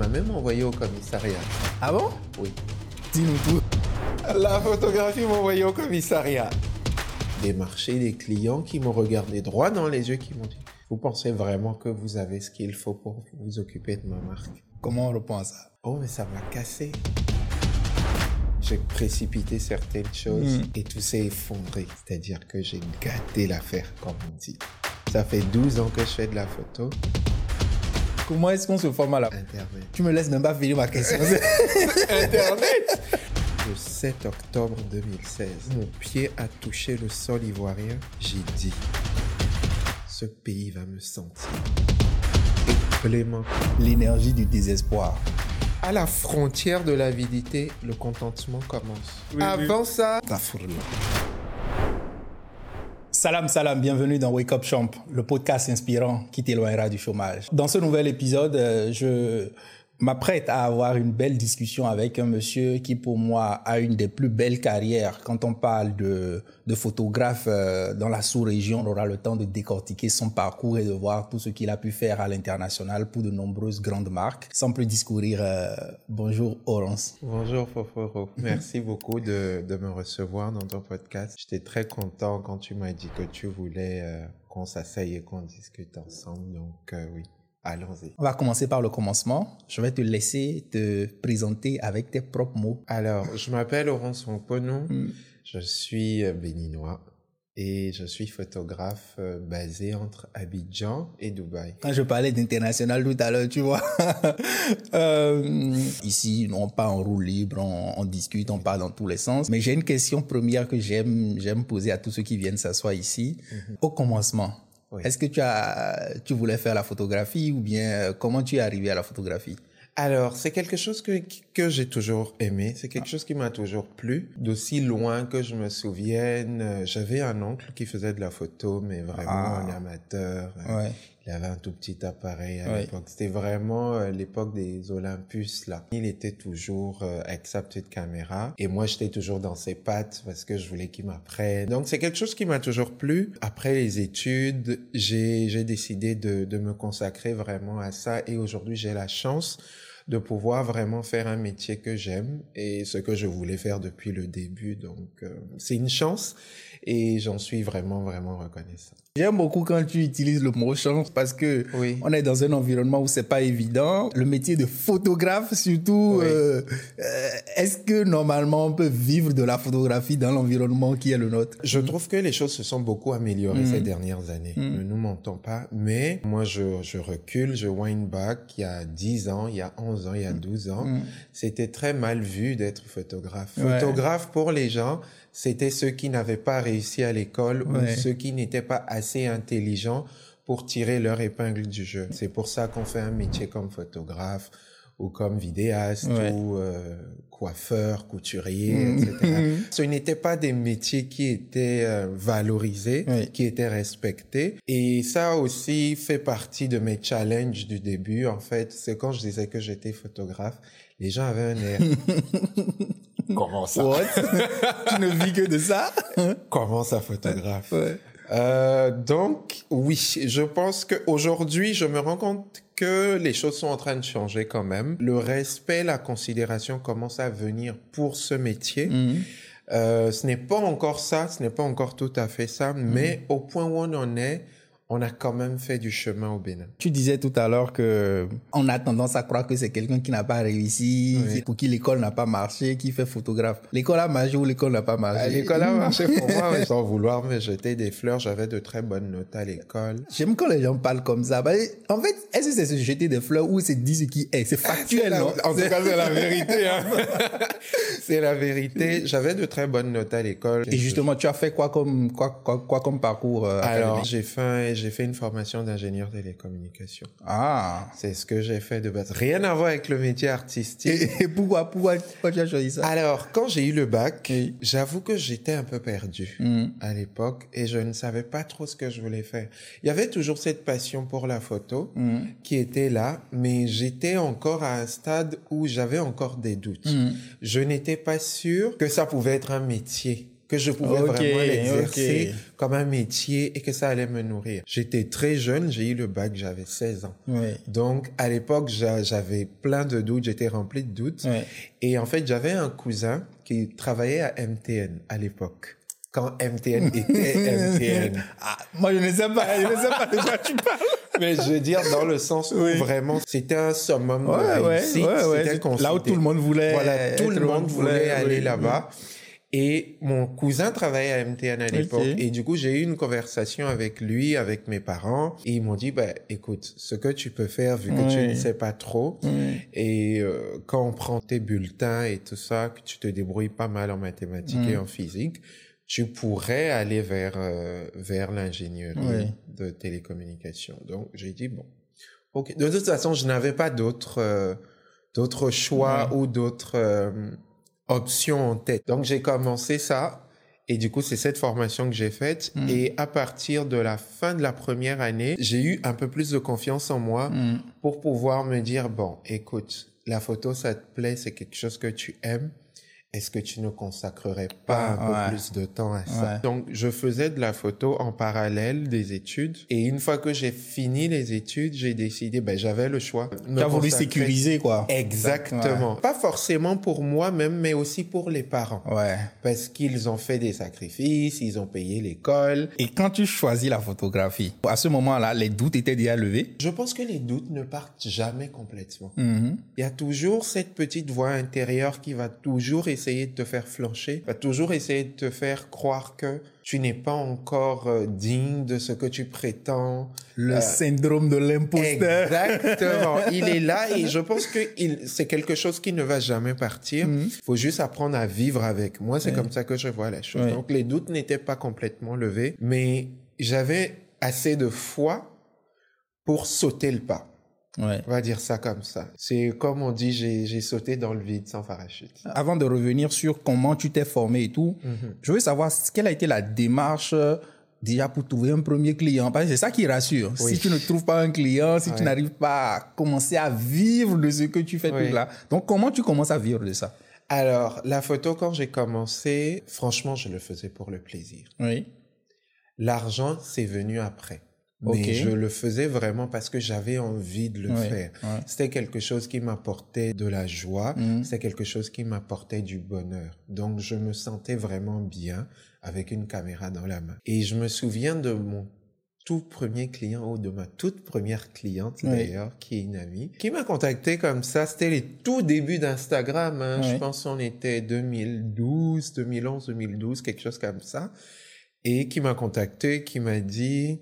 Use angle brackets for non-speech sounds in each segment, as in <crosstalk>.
m'a même envoyé au commissariat. Ah bon? Oui. Dis-nous tout. La photographie m'a envoyé au commissariat. Des marchés, des clients qui m'ont regardé droit dans les yeux, qui m'ont dit Vous pensez vraiment que vous avez ce qu'il faut pour vous occuper de ma marque? Comment on répond à ça Oh, mais ça m'a cassé. J'ai précipité certaines choses Mm. et tout s'est effondré. C'est-à-dire que j'ai gâté l'affaire, comme on dit. Ça fait 12 ans que je fais de la photo. Comment est-ce qu'on se forme à la... Internet. Tu me laisses même pas finir ma question. <laughs> Internet Le 7 octobre 2016, mon pied a touché le sol ivoirien. J'ai dit, ce pays va me sentir. Clément, L'énergie du désespoir. à la frontière de l'avidité, le contentement commence. Avant ça, Astaghfirullah. Salam, salam, bienvenue dans Wake Up Champ, le podcast inspirant qui t'éloignera du chômage. Dans ce nouvel épisode, euh, je m'apprête à avoir une belle discussion avec un monsieur qui pour moi a une des plus belles carrières. Quand on parle de, de photographe euh, dans la sous-région, on aura le temps de décortiquer son parcours et de voir tout ce qu'il a pu faire à l'international pour de nombreuses grandes marques. Sans plus discourir, euh, bonjour Orance. Bonjour Foforo. Merci <laughs> beaucoup de, de me recevoir dans ton podcast. J'étais très content quand tu m'as dit que tu voulais euh, qu'on s'asseye et qu'on discute ensemble. Donc euh, oui, allons-y. On va commencer par le commencement. Je vais te laisser te présenter avec tes propres mots. Alors, je m'appelle Laurence Wampono. Mm. Je suis euh, béninois et je suis photographe euh, basé entre Abidjan et Dubaï. Quand je parlais d'international tout à l'heure, tu vois. <laughs> Euh, ici, on part en roue libre, on, on discute, on part dans tous les sens. Mais j'ai une question première que j'aime, j'aime poser à tous ceux qui viennent s'asseoir ici. Au commencement, Oui. est-ce que tu as, tu voulais faire la photographie ou bien euh, comment tu es arrivé à la photographie? Alors, c'est quelque chose que, que j'ai toujours aimé, c'est quelque chose qui m'a toujours plu. D'aussi loin que je me souvienne, euh, j'avais un oncle qui faisait de la photo, mais vraiment Ah. un amateur. Euh, Ouais. Il avait un tout petit appareil à l'époque. C'était vraiment euh, l'époque des Olympus, là. Il était toujours euh, avec sa petite caméra. Et moi, j'étais toujours dans ses pattes parce que je voulais qu'il m'apprenne. Donc, c'est quelque chose qui m'a toujours plu. Après les études, j'ai j'ai décidé de, de me consacrer vraiment à ça. Et aujourd'hui, j'ai la chance de pouvoir vraiment faire un métier que j'aime et ce que je voulais faire depuis le début. Donc, euh, c'est une chance et j'en suis vraiment, vraiment reconnaissant. J'aime beaucoup quand tu utilises le mot chance parce que Oui. on est dans un environnement où c'est pas évident. Le métier de photographe, surtout, Oui. euh, euh, est-ce que normalement on peut vivre de la photographie dans l'environnement qui est le nôtre? Je trouve que les choses se sont beaucoup améliorées Mm. ces dernières années. Mm. Ne nous mentons pas. Mais moi, je, je recule, je wind back. Il y a 10 ans, il y a 11 ans, il y a 12 ans, Mm. c'était très mal vu d'être photographe. Ouais. Photographe, pour les gens, c'était ceux qui n'avaient pas réussi à l'école Ouais. ou ceux qui n'étaient pas assez intelligents pour tirer leur épingle du jeu. C'est pour ça qu'on fait un métier comme photographe ou comme vidéaste Ouais. ou euh, coiffeur, couturier, Mm. etc. <laughs> Ce n'étaient pas des métiers qui étaient euh, valorisés, Oui. qui étaient respectés. Et ça aussi fait partie de mes challenges du début. En fait, c'est quand je disais que j'étais photographe, les gens avaient un air. <laughs> Comment ça What? <laughs> Tu ne vis que de ça? Comment ça, photographe? Ouais. Euh, donc, oui, je pense qu'aujourd'hui, je me rends compte que les choses sont en train de changer quand même. Le respect, la considération commence à venir pour ce métier. Mhm. Euh, ce n'est pas encore ça, ce n'est pas encore tout à fait ça, mais au point où on en est, on a quand même fait du chemin au Bénin. Tu disais tout à l'heure que on a tendance à croire que c'est quelqu'un qui n'a pas réussi, Oui. pour qui l'école n'a pas marché, qui fait photographe. L'école a marché ou l'école n'a pas marché? À l'école a <laughs> marché pour moi, mais sans vouloir me jeter des fleurs. J'avais de très bonnes notes à l'école. J'aime quand les gens parlent comme ça. Bah, En fait, est-ce que c'est se jeter des fleurs ou c'est dire ce qui est? C'est factuel, non? En tout cas, c'est la <laughs> vérité. Hein. c'est la vérité. J'avais de très bonnes notes à l'école. Et justement, tu as fait quoi comme, quoi, quoi, quoi comme parcours euh, Alors, j'ai fait, j'ai fait une formation d'ingénieur télécommunication. Ah C'est ce que j'ai fait de base. Rien à voir avec le métier artistique. et, et pourquoi, pourquoi, pourquoi tu as choisi ça? Alors, quand j'ai eu le bac, Oui. j'avoue que j'étais un peu perdu Hmm. à l'époque et je ne savais pas trop ce que je voulais faire. Il y avait toujours cette passion pour la photo Hmm. qui était là, mais j'étais encore à un stade où j'avais encore des doutes. Hmm. Je n'étais pas sûr que ça pouvait être un métier que je pouvais vraiment l'exercer comme un métier et que ça allait me nourrir. J'étais très jeune, j'ai eu le bac, j'avais 16 ans. Oui. Donc, à l'époque, j'a- j'avais plein de doutes, j'étais rempli de doutes. Oui. Et en fait, j'avais un cousin qui travaillait à MTN à l'époque. Quand MTN <laughs> était MTN. Ah, moi, je ne sais pas, je ne sais pas de quoi tu parles. <laughs> Mais je veux dire, dans le sens où Oui. vraiment, c'était un summum de Ouais, ouais, réussite. ouais, Là où tout le monde voulait. Voilà, tout le monde voulait aller oui, là-bas. Et mon cousin travaillait à MTN à l'époque. Et du coup, j'ai eu une conversation avec lui, avec mes parents. Et ils m'ont dit, bah, écoute, ce que tu peux faire, vu que tu ne sais pas trop, Oui. et euh, quand on prend tes bulletins et tout ça, que tu te débrouilles pas mal en mathématiques et en physique, tu pourrais aller vers, euh, vers l'ingénierie de télécommunications. Donc, j'ai dit, bon, ok. De toute façon, je n'avais pas d'autres euh, d'autres choix ou d'autres options en tête. Donc, j'ai commencé ça. Et du coup, c'est cette formation que j'ai faite. Mm. Et à partir de la fin de la première année, j'ai eu un peu plus de confiance en moi Mm. pour pouvoir me dire, bon, écoute, la photo, ça te plaît, c'est quelque chose que tu aimes. Est-ce que tu ne consacrerais pas un peu plus de temps à ça? Ouais. Donc, je faisais de la photo en parallèle des études. Et une fois que j'ai fini les études, j'ai décidé, ben, j'avais le choix. de me Tu as voulu sécuriser, quoi. Exactement. Pas forcément pour moi-même, mais aussi pour les parents. Ouais. Parce qu'ils ont fait des sacrifices, ils ont payé l'école. Et quand tu choisis la photographie, à ce moment-là, les doutes étaient déjà levés? Je pense que les doutes ne partent jamais complètement. Mhm. Il y a toujours cette petite voix intérieure qui va toujours essayer de te faire flancher, va toujours essayer de te faire croire que tu n'es pas encore euh, digne de ce que tu prétends. Le Euh, syndrome de l'imposteur. Exactement. <laughs> il est là et je pense que c'est quelque chose qui ne va jamais partir. Il Mhm. faut juste apprendre à vivre avec. Moi, c'est Ouais. comme ça que je vois la chose. Ouais. Donc, les doutes n'étaient pas complètement levés, mais j'avais assez de foi pour sauter le pas. Ouais. On va dire ça comme ça. C'est comme on dit, j'ai sauté dans le vide sans parachute. Avant de revenir sur comment tu t'es formé et tout, Mhm. je veux savoir quelle a été la démarche euh, déjà pour trouver un premier client? Parce que c'est ça qui rassure. Oui. Si tu ne trouves pas un client, si tu n'arrives pas à commencer à vivre de ce que tu fais Oui. tout là. Donc, comment tu commences à vivre de ça? Alors, la photo, quand j'ai commencé, franchement, je le faisais pour le plaisir. Oui. L'argent, c'est venu après. Mais je le faisais vraiment parce que j'avais envie de le Ouais, faire. ouais. C'était quelque chose qui m'apportait de la joie, Mhm. c'était quelque chose qui m'apportait du bonheur. Donc je me sentais vraiment bien avec une caméra dans la main. Et je me souviens de mon tout premier client ou de ma toute première cliente Oui. d'ailleurs, qui est une amie, qui m'a contacté comme ça. C'était les tout débuts d'Instagram. hein. Oui. Je pense qu'on était 2012, 2011, 2012, quelque chose comme ça. Et qui m'a contacté, qui m'a dit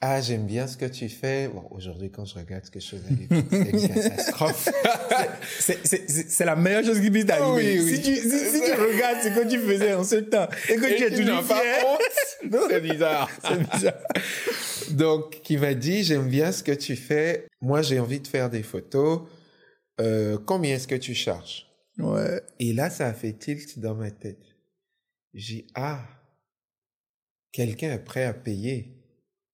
ah, j'aime bien ce que tu fais. Bon, aujourd'hui, quand je regarde ce que je faisais <laughs> à c'est une catastrophe. <laughs> C'est- la meilleure chose qui puisse t'arriver. Oui, oui. Si, tu, si, si tu regardes ce que tu faisais en ce temps et que tu es toujours fier. <laughs> C'est bizarre. c'est bizarre. Donc, qui m'a dit, j'aime bien ce que tu fais. Moi, j'ai envie de faire des photos. Euh, combien est-ce que tu charges? Ouais. Et là, ça a fait tilt dans ma tête. J'ai dit, ah, quelqu'un est prêt à payer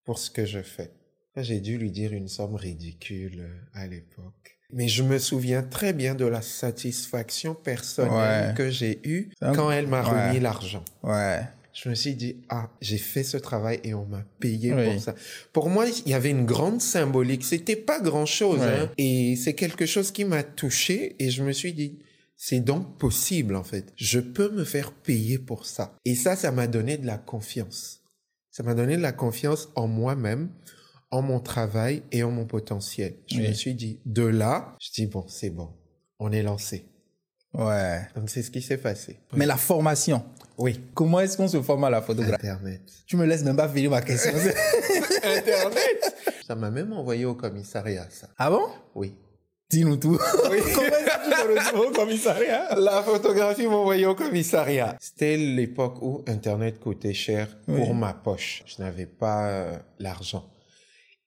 pour ce que je fais. J'ai dû lui dire une somme ridicule euh, à l'époque. Mais je me souviens très bien de la satisfaction personnelle Ouais. que j'ai eue quand elle m'a Ouais. remis l'argent. Ouais. Je me suis dit, ah, j'ai fait ce travail et on m'a payé Oui. pour ça. Pour moi, il y avait une grande symbolique. C'était pas grand chose, Ouais. hein. Et c'est quelque chose qui m'a touché et je me suis dit, c'est donc possible, en fait. Je peux me faire payer pour ça. Et ça, ça m'a donné de la confiance. Ça m'a donné de la confiance en moi-même, en mon travail et en mon potentiel. Je Oui. me suis dit, de là, je dis, bon, c'est bon. On est lancé. Ouais. Donc, c'est ce qui s'est passé. Mais la formation, Oui. comment est-ce qu'on se forme à la photographie Internet. Tu me laisses même pas finir ma question. <laughs> <laughs> Internet. Ça m'a même envoyé au commissariat, ça. ah bon? Oui. Dis-nous tout. Oui. <laughs> comment est-ce que tu au commissariat? La photographie m'a envoyé au commissariat. C'était l'époque où Internet coûtait cher pour Oui. ma poche. Je n'avais pas euh, l'argent.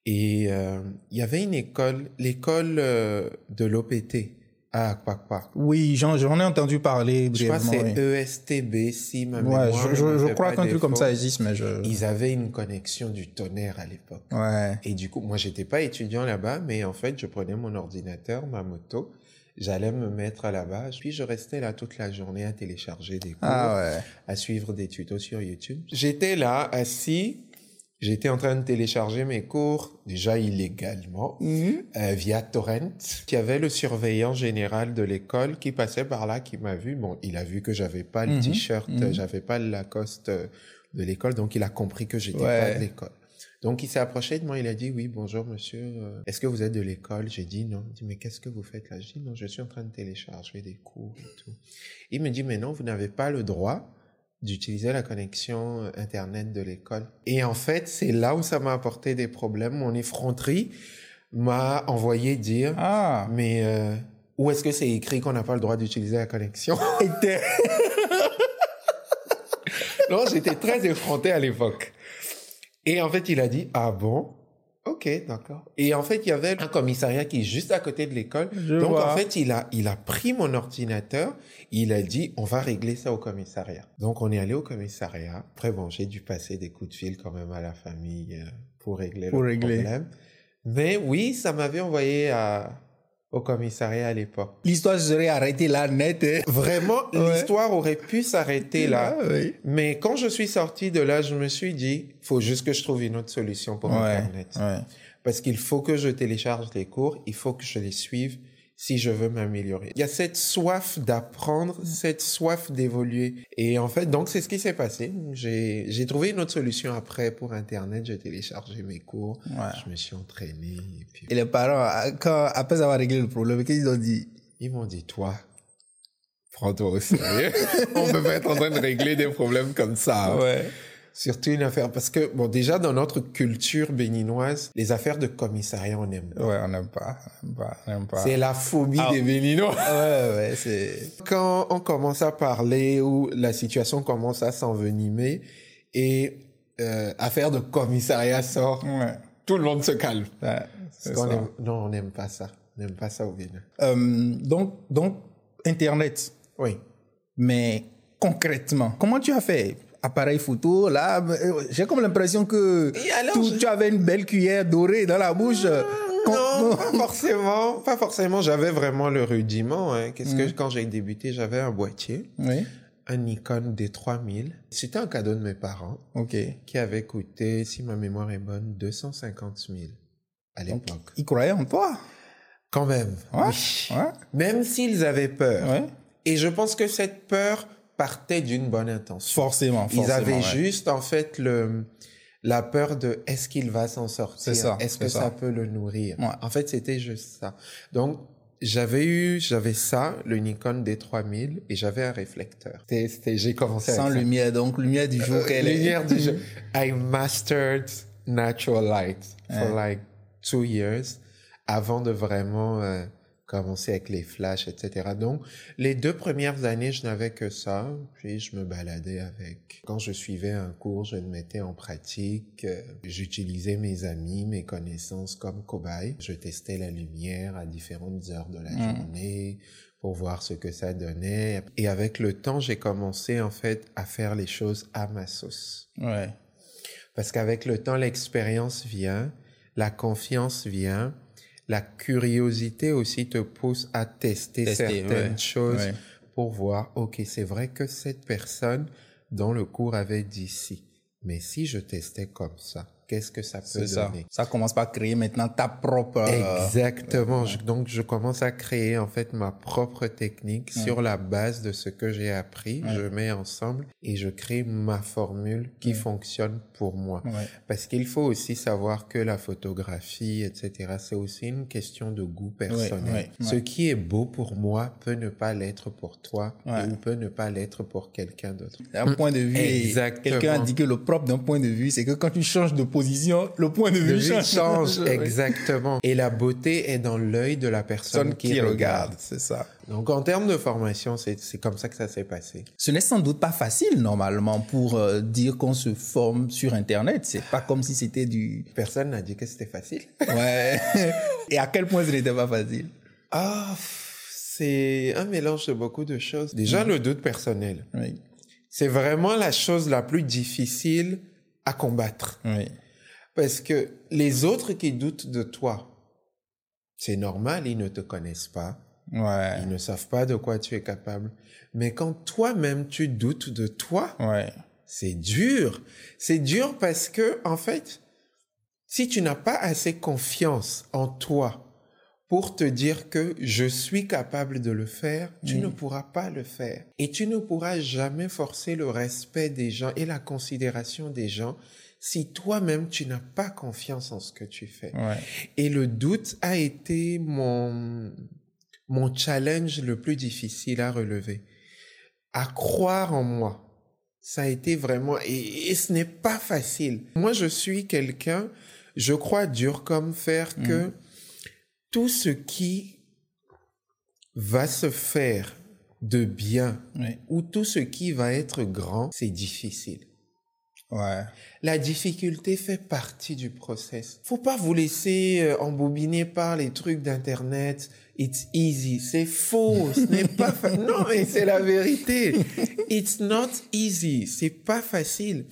Et euh, il y avait une école, l'école euh, de l'OPT à Aquaqua. Oui, j'en j'en ai entendu parler Je crois que c'est oui. ESTB, si ma Ouais, mémoire je, je, crois qu'un truc comme ça existe, mais je. Ils avaient une connexion du tonnerre à l'époque. Ouais. Et du coup, moi, j'étais pas étudiant là-bas, mais en fait, je prenais mon ordinateur, ma moto, J'allais me mettre là-bas, puis je restais là toute la journée à télécharger des cours, Ah ouais. à suivre des tutos sur YouTube. J'étais là, assis, j'étais en train de télécharger mes cours, déjà illégalement, Mhm. euh, via Torrent. Il y avait le surveillant général de l'école qui passait par là, qui m'a vu. Bon, il a vu que j'avais pas le Mhm, t-shirt, mhm. j'avais pas le Lacoste euh, de l'école, donc il a compris que j'étais Ouais. pas de l'école. Donc il s'est approché de moi, il a dit oui bonjour monsieur, euh, est-ce que vous êtes de l'école? J'ai dit non. Il dit mais qu'est-ce que vous faites là? J'ai dit non, je suis en train de télécharger des cours et tout. Il me dit mais non, vous n'avez pas le droit d'utiliser la connexion euh, internet de l'école. Et en fait, c'est là où ça m'a apporté des problèmes. Mon effronterie m'a envoyé dire Ah. mais euh, où est-ce que c'est écrit qu'on n'a pas le droit d'utiliser la connexion? <laughs> <laughs> Non, j'étais très effronté à l'époque. Et en fait, il a dit, ah bon? Ok, d'accord. Et en fait, il y avait un commissariat qui est juste à côté de l'école. Donc, vois. en fait, il a, il a pris mon ordinateur. Il a dit, on va régler ça au commissariat. Donc, on est allé au commissariat. Après, bon, j'ai dû passer des coups de fil quand même à la famille euh, pour régler Pour le régler. problème. Mais oui, ça m'avait envoyé à, au commissariat à l'époque. L'histoire serait arrêtée là, net. hein. Vraiment, Ouais. l'histoire aurait pu s'arrêter là. Ah, oui. Mais quand je suis sorti de là, je me suis dit, faut juste que je trouve une autre solution pour Ouais, Internet. ouais. Parce qu'il faut que je télécharge les cours, il faut que je les suive si je veux m'améliorer. Il y a cette soif d'apprendre, cette soif d'évoluer. Et en fait, donc c'est ce qui s'est passé. J'ai j'ai trouvé une autre solution après pour Internet. J'ai téléchargé mes cours, Ouais. je me suis entraîné. Et puis, Et les parents, ah, quand, après avoir réglé le problème, qu'est-ce qu'ils ont dit? Ils m'ont dit, toi, prends-toi au sérieux. <laughs> On peut pas être en train de régler des problèmes comme ça. hein. Surtout une affaire, parce que, bon, déjà, dans notre culture béninoise, les affaires de commissariat, on n'aime pas. Ouais, on n'aime pas. On n'aime pas. on pas. C'est la phobie Ah. des Béninois. <laughs> Ouais, ouais, c'est. Quand on commence à parler ou la situation commence à s'envenimer et euh, affaire de commissariat sort, Ouais. tout le monde se calme. ouais aime- non, on n'aime pas ça. On n'aime pas ça au Bénin. Euh, donc, donc, Internet. Oui. Mais concrètement, comment tu as fait Appareil photo, là, euh, j'ai comme l'impression que alors, je- tu avais une belle cuillère dorée dans la bouche. Con- Non, pas forcément. Pas forcément. J'avais vraiment le rudiment. Hein. Qu'est-ce que quand j'ai débuté, j'avais un boîtier, Oui, un Nikon D3000. C'était un cadeau de mes parents. ok. qui avait coûté, si ma mémoire est bonne, 250 000 à l'époque. ils croyaient en toi? Quand même. Ouais, Oui. ouais, Même s'ils avaient peur. ouais. Et je pense que cette peur partait d'une bonne intention. Forcément, forcément. Ils avaient ouais. juste, en fait, le, la peur de est-ce qu'il va s'en sortir? C'est ça, Est-ce que ça. ça. peut le nourrir? Ouais. En fait, c'était juste ça. Donc, j'avais eu, j'avais ça, le Nikon D3000, et j'avais un réflecteur. C'était- J'ai commencé Sans avec ça. lumière, donc lumière du jour Euh, qu'elle est. lumière du jour. <laughs> I mastered natural light for like two years avant de vraiment euh, commencer avec les flashs, etc. Donc, les deux premières années, je n'avais que ça. Puis, je me baladais avec. Quand je suivais un cours, je le mettais en pratique. Euh, J'utilisais mes amis, mes connaissances comme cobaye. Je testais la lumière à différentes heures de la Mm. journée pour voir ce que ça donnait. Et avec le temps, j'ai commencé en fait à faire les choses à ma sauce. Ouais. Parce qu'avec le temps, l'expérience vient, la confiance vient, la curiosité aussi te pousse à tester, Tester, certaines ouais, choses ouais. pour voir, ok, c'est vrai que cette personne dans le cours avait dit si, mais si je testais comme ça, qu'est-ce que ça peut C'est ça. donner? Ça commence par créer maintenant ta propre. euh, Exactement. Je- donc, je commence à créer en fait ma propre technique sur la base de ce que j'ai appris. Je mets ensemble et je crée ma formule qui fonctionne pour moi. Ouais. Parce qu'il faut aussi savoir que la photographie, etc., c'est aussi une question de goût personnel. ouais, Ce ouais. qui est beau pour moi peut ne pas l'être pour toi Ouais. ou peut ne pas l'être pour quelqu'un d'autre. Un point de vue. Exactement. Quelqu'un a dit que le propre d'un point de vue, c'est que quand tu changes de position, le point de vue change. change, <laughs> exactement. Et la beauté est dans l'œil de la personne Personne qui, regarde. c'est ça. Donc, en termes de formation, c'est c'est comme ça que ça s'est passé. Ce n'est sans doute pas facile normalement pour euh, dire qu'on se forme sur Internet. C'est pas comme si c'était du. Personne n'a dit que c'était facile. <laughs> Ouais. Et à quel point ce n'était pas facile? Ah, c'est un mélange de beaucoup de choses. Déjà, le doute personnel. Oui. C'est vraiment la chose la plus difficile à combattre. Oui. Parce que les autres qui doutent de toi, c'est normal, ils ne te connaissent pas. Ouais. Ils ne savent pas de quoi tu es capable. Mais quand toi-même tu doutes de toi, Ouais. c'est dur. C'est dur parce que, en fait, si tu n'as pas assez confiance en toi pour te dire que je suis capable de le faire, tu Mm. ne pourras pas le faire. Et tu ne pourras jamais forcer le respect des gens et la considération des gens si toi-même tu n'as pas confiance en ce que tu fais. Ouais. Et le doute a été mon, mon challenge le plus difficile à relever. À croire en moi. Ça a été vraiment, et, et ce n'est pas facile. Moi, je suis quelqu'un, je crois dur comme fer que tout ce qui va se faire de bien ou tout ce qui va être grand, c'est difficile. Ouais. La difficulté fait partie du process. Faut pas vous laisser euh, embobiner par les trucs d'internet. It's easy. C'est faux. Ce n'est <laughs> pas fa- Non, mais c'est la vérité. It's not easy. C'est pas facile.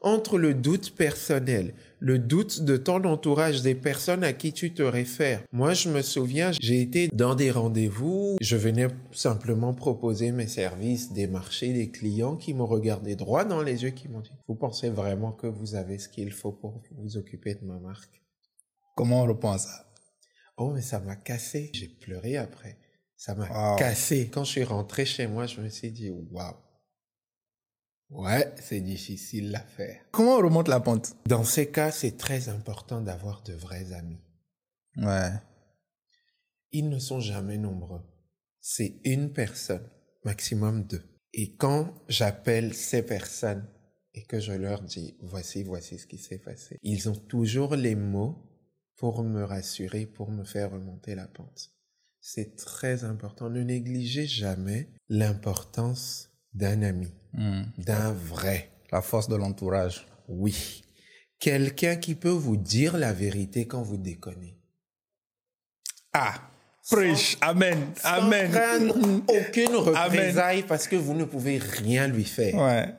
Entre le doute personnel, le doute de ton entourage, des personnes à qui tu te réfères. Moi, je me souviens, j'ai été dans des rendez-vous. Je venais simplement proposer mes services, démarcher des clients qui m'ont regardé droit dans les yeux, qui m'ont dit, vous pensez vraiment que vous avez ce qu'il faut pour vous occuper de ma marque? Comment on répond à ça? Oh, mais ça m'a cassé. J'ai pleuré après. Ça m'a Wow. cassé. Quand je suis rentré chez moi, je me suis dit, waouh. Ouais, c'est difficile à faire. Comment on remonte la pente? Dans ces cas, c'est très important d'avoir de vrais amis. Ouais. Ils ne sont jamais nombreux. C'est une personne, maximum deux. Et quand j'appelle ces personnes et que je leur dis, voici, voici ce qui s'est passé, ils ont toujours les mots pour me rassurer, pour me faire remonter la pente. C'est très important. Ne négligez jamais l'importance d'un ami, Hmm. d'un vrai. La force de l'entourage. Oui. Quelqu'un qui peut vous dire la vérité quand vous déconnez. Ah! Preach! Amen! Amen! Sans craindre aucune <laughs> représailles parce que vous ne pouvez rien lui faire. Ouais.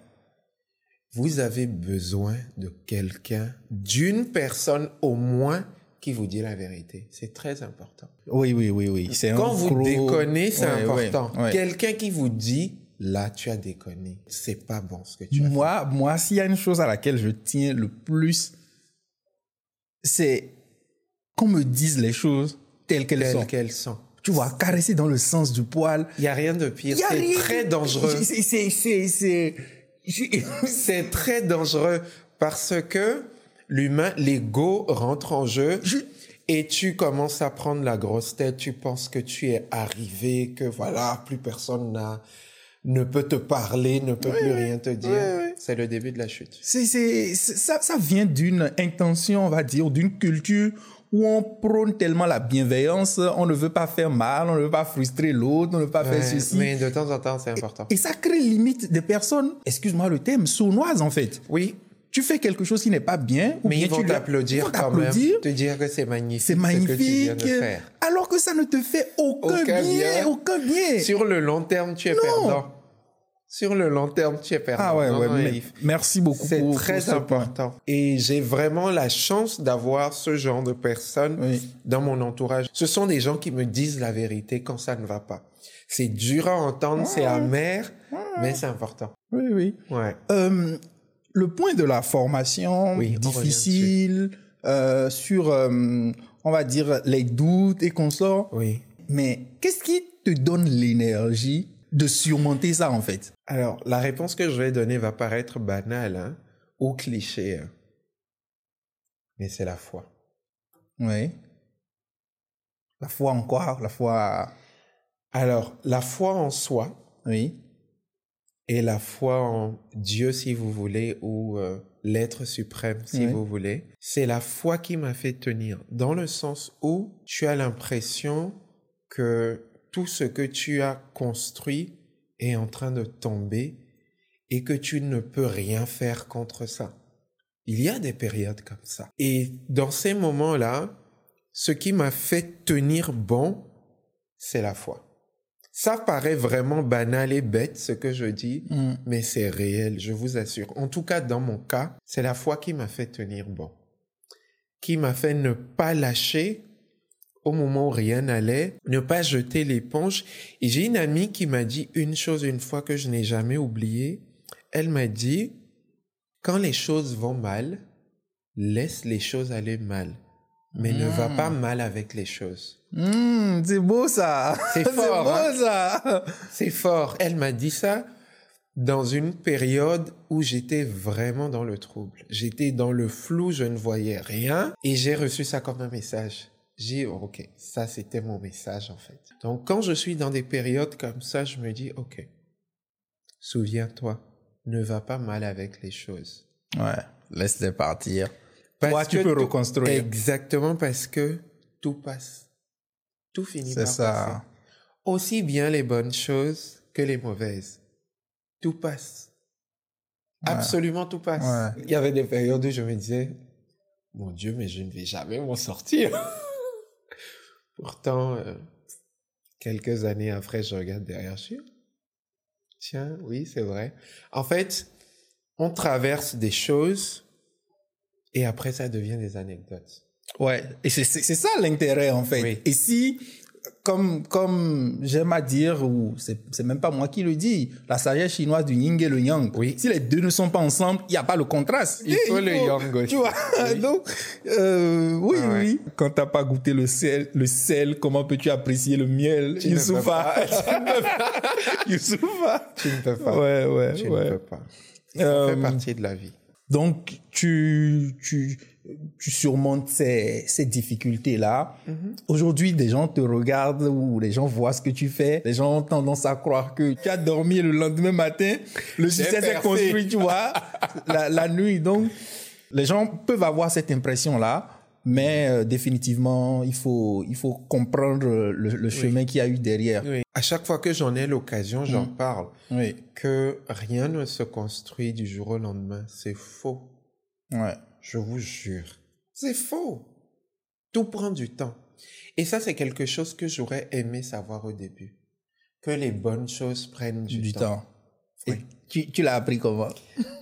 Vous avez besoin de quelqu'un, d'une personne au moins qui vous dit la vérité. C'est très important. Oui, oui, oui, oui. Quand vous gros- déconnez, c'est Ouais, ouais, important. ouais. Quelqu'un qui vous dit, là, tu as déconné. C'est pas bon ce que tu as fait. Moi, moi, s'il y a une chose à laquelle je tiens le plus, c'est qu'on me dise les choses telles qu'elles sont. Sont. Tu vois, caresser dans le sens du poil. Il n'y a rien de pire. Y C'est très dangereux. C'est, très dangereux parce que l'humain, l'ego rentre en jeu Je- et tu commences à prendre la grosse tête. Tu penses que tu es arrivé, que voilà, plus personne n'a, ne peut te parler, ne peut plus rien te dire. C'est le début de la chute. c'est, c'est, ça, ça vient d'une intention, on va dire, d'une culture où on prône tellement la bienveillance, on ne veut pas faire mal, on ne veut pas frustrer l'autre, on ne veut pas faire ceci. mais de temps en temps, c'est important. Et ça crée limite des personnes, excuse-moi le terme, sournoises en fait. Oui, Tu fais quelque chose qui n'est pas bien, ou mais bien ils vont t'applaudir quand même, te dire que c'est magnifique, C'est ce que tu viens magnifique, de faire. alors que ça ne te fait aucun, Aucun bien, bien. aucun bien. Sur le long terme, tu es perdant. Sur le long terme, tu es perdant. Ah ouais, Non, ouais, non, mais- il- merci beaucoup C'est très pour ce point. important. Et j'ai vraiment la chance d'avoir ce genre de personnes Oui. dans mon entourage. Ce sont des gens qui me disent la vérité quand ça ne va pas. C'est dur à entendre, c'est amer, mais c'est important. Oui, oui. Ouais. Euh, le point de la formation Oui, difficile euh, sur, euh, on va dire, les doutes et consorts. Oui. Mais qu'est-ce qui te donne l'énergie de surmonter ça en fait Alors, la réponse que je vais donner va paraître banale, hein, ou cliché, hein. mais c'est la foi. Oui. La foi en quoi? La foi. Alors, la foi en soi Oui. et la foi en Dieu, si vous voulez, ou euh, l'être suprême, si Oui. vous voulez, c'est la foi qui m'a fait tenir, dans le sens où tu as l'impression que tout ce que tu as construit est en train de tomber et que tu ne peux rien faire contre ça. Il y a des périodes comme ça. Et dans ces moments-là, ce qui m'a fait tenir bon, c'est la foi. Ça paraît vraiment banal et bête ce que je dis, Mm. mais c'est réel, je vous assure. En tout cas, dans mon cas, c'est la foi qui m'a fait tenir bon, qui m'a fait ne pas lâcher au moment où rien n'allait, ne pas jeter l'éponge. Et j'ai une amie qui m'a dit une chose une fois que je n'ai jamais oublié. Elle m'a dit, quand les choses vont mal, laisse les choses aller mal, mais ne va pas mal avec les choses. Hmm, c'est beau ça. <laughs> C'est fort. beau hein. ça. C'est fort. Elle m'a dit ça dans une période où j'étais vraiment dans le trouble. J'étais dans le flou, je ne voyais rien et j'ai reçu ça comme un message. J'ai dit, ok, ça c'était mon message en fait. Donc quand je suis dans des périodes comme ça, je me dis, ok, souviens-toi, ne va pas mal avec les choses. Ouais, laisse-les partir. Parce Toi, tu peux tout- reconstruire. Exactement parce que tout passe. Tout finit par ça. passer. Aussi bien les bonnes choses que les mauvaises. Tout passe. Absolument tout passe. Ouais. Il y avait des périodes où je me disais, mon Dieu, mais je ne vais jamais m'en sortir. Pourtant, euh, quelques années après, je regarde derrière, je tiens, oui, c'est vrai. En fait, on traverse des choses et après, ça devient des anecdotes. Ouais, et c'est ça l'intérêt en fait. Oui. Et si, comme comme j'aime à dire, ou c'est c'est même pas moi qui le dis, la sagesse chinoise du yin et le yang. Oui. Si les deux ne sont pas ensemble, il n'y a pas le contraste. Il faut le yang aussi. Tu vois. <laughs> Donc, euh, oui, Ah ouais. oui. Quand t'as pas goûté le sel, le sel, comment peux-tu apprécier le miel? Tu ne peux. Youssoufa. <laughs> <laughs> Tu ne peux pas. Ouais, ouais, Tu ouais. ne peux pas. Ça Euh, fait partie de la vie. Donc, tu, tu, tu surmontes ces, ces difficultés-là. Aujourd'hui, des gens te regardent ou les gens voient ce que tu fais. Les gens ont tendance à croire que tu as dormi le lendemain matin. Le succès s'est construit, tu vois, <laughs> la, la nuit. Donc, les gens peuvent avoir cette impression-là. Mais euh, définitivement, il faut, il faut comprendre le, le chemin qu'il y a eu derrière. Oui. À chaque fois que j'en ai l'occasion, j'en parle. Oui. Que rien ne se construit du jour au lendemain. C'est faux. Ouais. Je vous jure. C'est faux. Tout prend du temps. Et ça, c'est quelque chose que j'aurais aimé savoir au début. Que les bonnes choses prennent du, Du temps. temps. Et Oui. tu, tu l'as appris comment?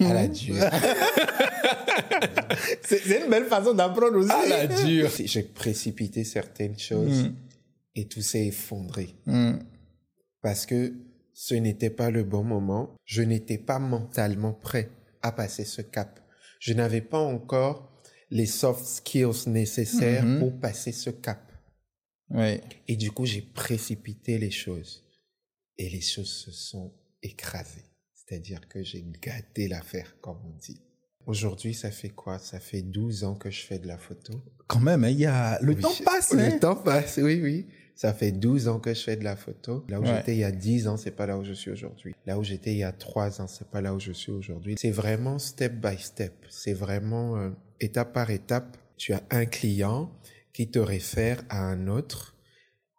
À la dure. <laughs> C'est c'est une belle façon d'apprendre aussi. à la dure. J'ai précipité certaines choses Mm. et tout s'est effondré. Mm. Parce que ce n'était pas le bon moment. Je n'étais pas mentalement prêt à passer ce cap. Je n'avais pas encore les soft skills nécessaires Mhm. pour passer ce cap. Oui. Et du coup, j'ai précipité les choses. Et les choses se sont écrasées. C'est-à-dire que j'ai gâté l'affaire, comme on dit. Aujourd'hui, ça fait quoi? Ça fait 12 ans que je fais de la photo. Quand même, hein, il y a le Oui. temps passe. Le hein. temps passe, oui, oui. Ça fait 12 ans que je fais de la photo. Là où Ouais. j'étais il y a 10 ans, c'est pas là où je suis aujourd'hui. Là où j'étais il y a 3 ans, c'est pas là où je suis aujourd'hui. C'est vraiment step by step. C'est vraiment euh, étape par étape. Tu as un client qui te réfère à un autre,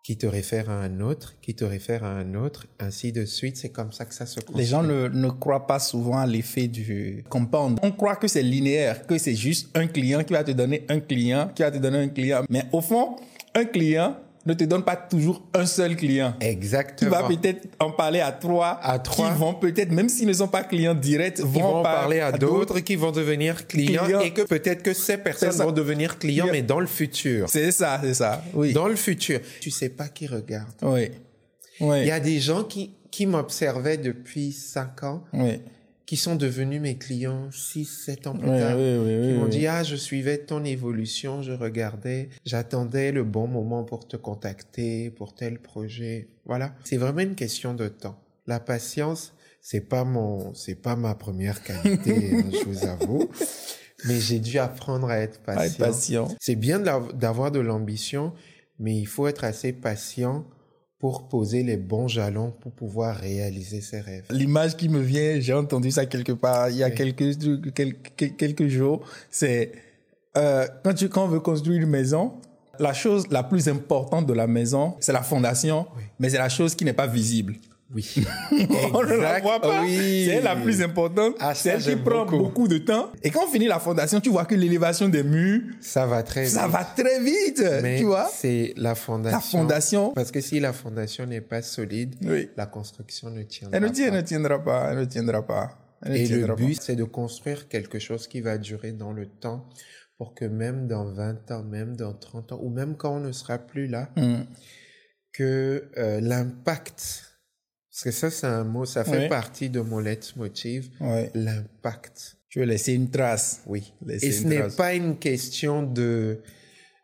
qui te réfère à un autre, qui te réfère à un autre, ainsi de suite. C'est comme ça que ça se construit. Les gens ne, ne croient pas souvent à l'effet du compound. On croit que c'est linéaire, que c'est juste un client qui va te donner un client, qui va te donner un client. Mais au fond, un client ne te donne pas toujours un seul client. Tu Exactement. vas peut-être en parler à trois, À trois. qui vont peut-être, même s'ils ne sont pas clients directs, vont, vont en par- parler à d'autres qui vont devenir clients, et que peut-être que ces personnes ça. vont devenir clients, mais dans le futur. C'est ça, c'est ça. Oui. Dans le futur. Tu sais pas qui regarde. Oui. Oui. Il y a des gens qui, qui m'observaient depuis 5 ans, Oui. Qui sont devenus mes clients 6, 7 ans plus tard. oui, oui, oui, m'ont dit, ah, je suivais ton évolution, je regardais, j'attendais le bon moment pour te contacter, pour tel projet. Voilà. C'est vraiment une question de temps. La patience, c'est pas mon, c'est pas ma première qualité, hein, <laughs> je vous avoue. Mais j'ai dû apprendre à être patient. patient. C'est bien d'avoir de l'ambition, mais il faut être assez patient pour poser les bons jalons pour pouvoir réaliser ses rêves. L'image qui me vient, j'ai entendu ça quelque part il y a Oui. quelques, quelques, quelques jours, c'est euh, quand, tu, quand on veut construire une maison, la chose la plus importante de la maison, c'est la fondation, Oui. mais c'est la chose qui n'est pas visible. Oui. <laughs> on ne la voit pas. Oui. C'est elle la plus importante. Ah, c'est ça, elle qui prend beaucoup. beaucoup. de temps. Et quand on finit la fondation, tu vois que l'élévation des murs, Ça va très ça vite. va très vite. Mais tu vois c'est la fondation. La fondation, Parce que si la fondation n'est pas solide, oui. la construction ne tiendra Elle ne, tient- elle pas. ne tiendra pas. Elle ne tiendra pas. Elle Et le tiendra but, c'est de construire quelque chose qui va durer dans le temps pour que même dans 20 ans, même dans 30 ans, ou même quand on ne sera plus là, Mm. que euh, l'impact, parce que ça c'est un mot, ça fait Oui. partie de mon leitmotiv, Ouais. l'impact. Tu veux laisser une trace. Oui. Laisser Et ce n'est pas une question de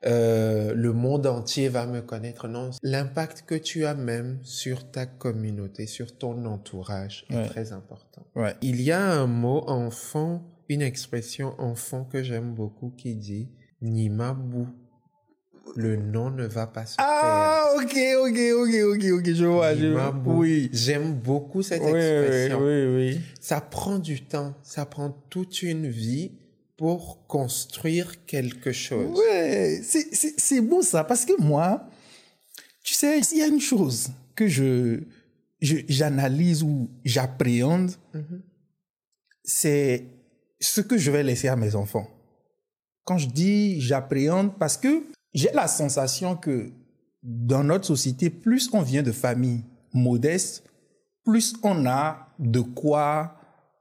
euh, le monde entier va me connaître. Non, l'impact que tu as même sur ta communauté, sur ton entourage est Ouais. très important. Ouais. Il y a un mot enfant, une expression enfant que j'aime beaucoup qui dit Nimabu. Le nom ne va pas se Ah, ok, ok, ok, ok, ok, je vois. faire. Je... Nimabu. Oui. J'aime beaucoup cette Oui, oui, expression. oui, oui. Ça prend du temps, ça prend toute une vie pour construire quelque chose. Ouais, c'est- c'est c'est beau ça, parce que moi, tu sais, s'il y a une chose que je je- j'analyse ou j'appréhende, Mhm. c'est ce que je vais laisser à mes enfants. Quand je dis j'appréhende, parce que j'ai la sensation que dans notre société, plus on vient de familles modestes, plus on a de quoi,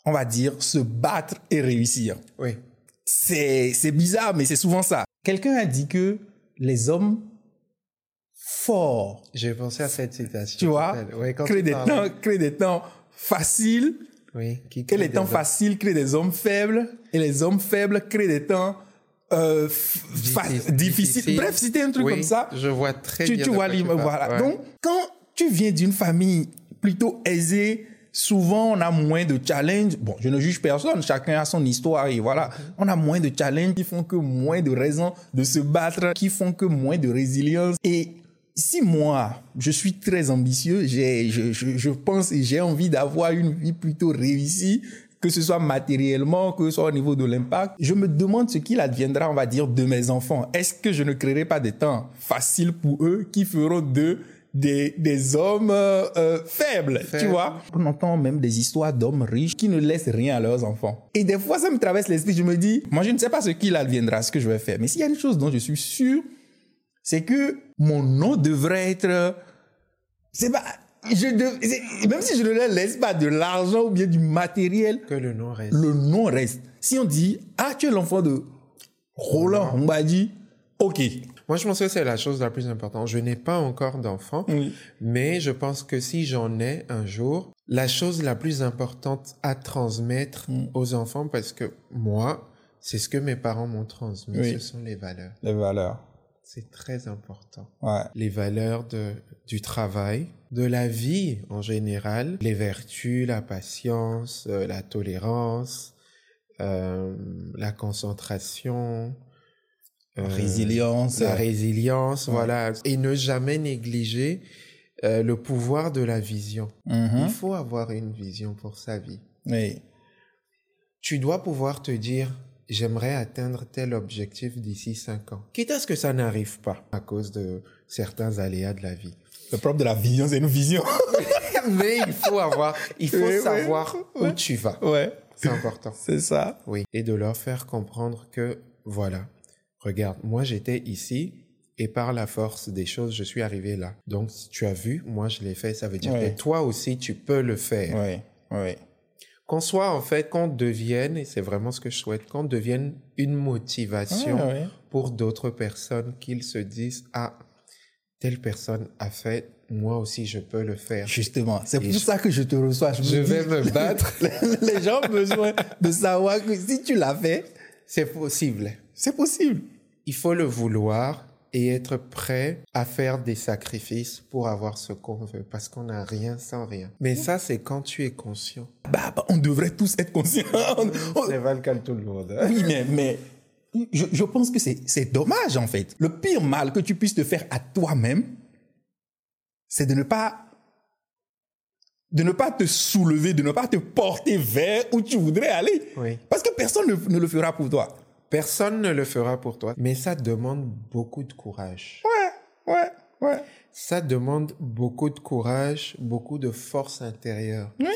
on va dire, se battre et réussir. Oui. C'est c'est bizarre, mais c'est souvent ça. Quelqu'un a dit que les hommes forts, J'ai pensé à cette citation. tu vois, Ouais, créent des, créent des temps faciles, Oui, qui que crée les temps faciles créent des hommes faibles, et les hommes faibles créent des temps euh, Difficile. difficiles. Bref, c'était un truc Oui, comme ça. Je vois très tu, bien. tu vois voilà. Ouais. Donc, quand tu viens d'une famille plutôt aisée, souvent on a moins de challenges. Bon, je ne juge personne, chacun a son histoire et voilà. Mhm. On a moins de challenges qui font que moins de raisons de se battre, qui font que moins de résilience. Et si moi, je suis très ambitieux, j'ai, je, je, je pense et j'ai envie d'avoir une vie plutôt réussie, que ce soit matériellement, que ce soit au niveau de l'impact, je me demande ce qu'il adviendra, on va dire, de mes enfants. Est-ce que je ne créerai pas des temps faciles pour eux qui feront d'eux des, des hommes euh, euh, faibles, tu vois? On entend même des histoires d'hommes riches qui ne laissent rien à leurs enfants. Et des fois, ça me traverse l'esprit, je me dis, moi, je ne sais pas ce qu'il adviendra, ce que je vais faire. Mais s'il y a une chose dont je suis sûr, c'est que mon nom devrait être... C'est pas... Je dev- même si je ne leur laisse pas de l'argent ou bien du matériel, Que le nom reste. le nom reste. Si on dit, ah, tu es l'enfant de Roland, on m'a dit, ok. Moi, je pense que c'est la chose la plus importante. Je n'ai pas encore d'enfant, Oui. mais je pense que si j'en ai un jour, la chose la plus importante à transmettre Mm. aux enfants, parce que moi, c'est ce que mes parents m'ont transmis, Oui. ce sont les valeurs. Les valeurs. C'est très important. Ouais. les valeurs de, du travail, de la vie en général, les vertus, la patience, euh, la tolérance, euh, la concentration, euh, Résilience. la résilience, Ouais. voilà, et ne jamais négliger le pouvoir de la vision. Mhm. Il faut avoir une vision pour sa vie. Oui. Tu dois pouvoir te dire, j'aimerais atteindre tel objectif d'ici cinq ans. Quitte à ce que ça n'arrive pas à cause de certains aléas de la vie. Le propre de la vision, c'est une vision. <laughs> Mais il faut avoir, il faut Oui, savoir où tu vas. ouais. C'est important. <laughs> C'est ça. Oui. Et de leur faire comprendre que, voilà, regarde, moi j'étais ici et par la force des choses, je suis arrivé là. Donc, si tu as vu, moi je l'ai fait, ça veut dire Ouais. que toi aussi tu peux le faire. Oui. Oui. Qu'on soit en fait, qu'on devienne, et c'est vraiment ce que je souhaite, qu'on devienne une motivation ouais. pour d'autres personnes, qu'ils se disent, ah, telle personne a fait, moi aussi je peux le faire. Justement, c'est pour je- ça que je te reçois. Je, me dis- vais me battre. <laughs> Les gens ont besoin de savoir que si tu l'as fait, C'est possible. c'est possible. Il faut le vouloir et être prêt à faire des sacrifices pour avoir ce qu'on veut, parce qu'on n'a rien sans rien. Mais ça, c'est quand tu es conscient. Bah, bah, on devrait tous être conscients. <laughs> On- on- C'est pas le cas de tout le monde. hein. Oui, mais, mais je, je pense que c'est c'est dommage, en fait. Le pire mal que tu puisses te faire à toi-même, c'est de ne pas de ne pas te soulever, de ne pas te porter vers où tu voudrais aller. Oui. Parce que personne ne, ne le fera pour toi. Personne ne le fera pour toi, mais ça demande beaucoup de courage. Ouais, ouais, ouais. Ça demande beaucoup de courage, beaucoup de force intérieure. Oui.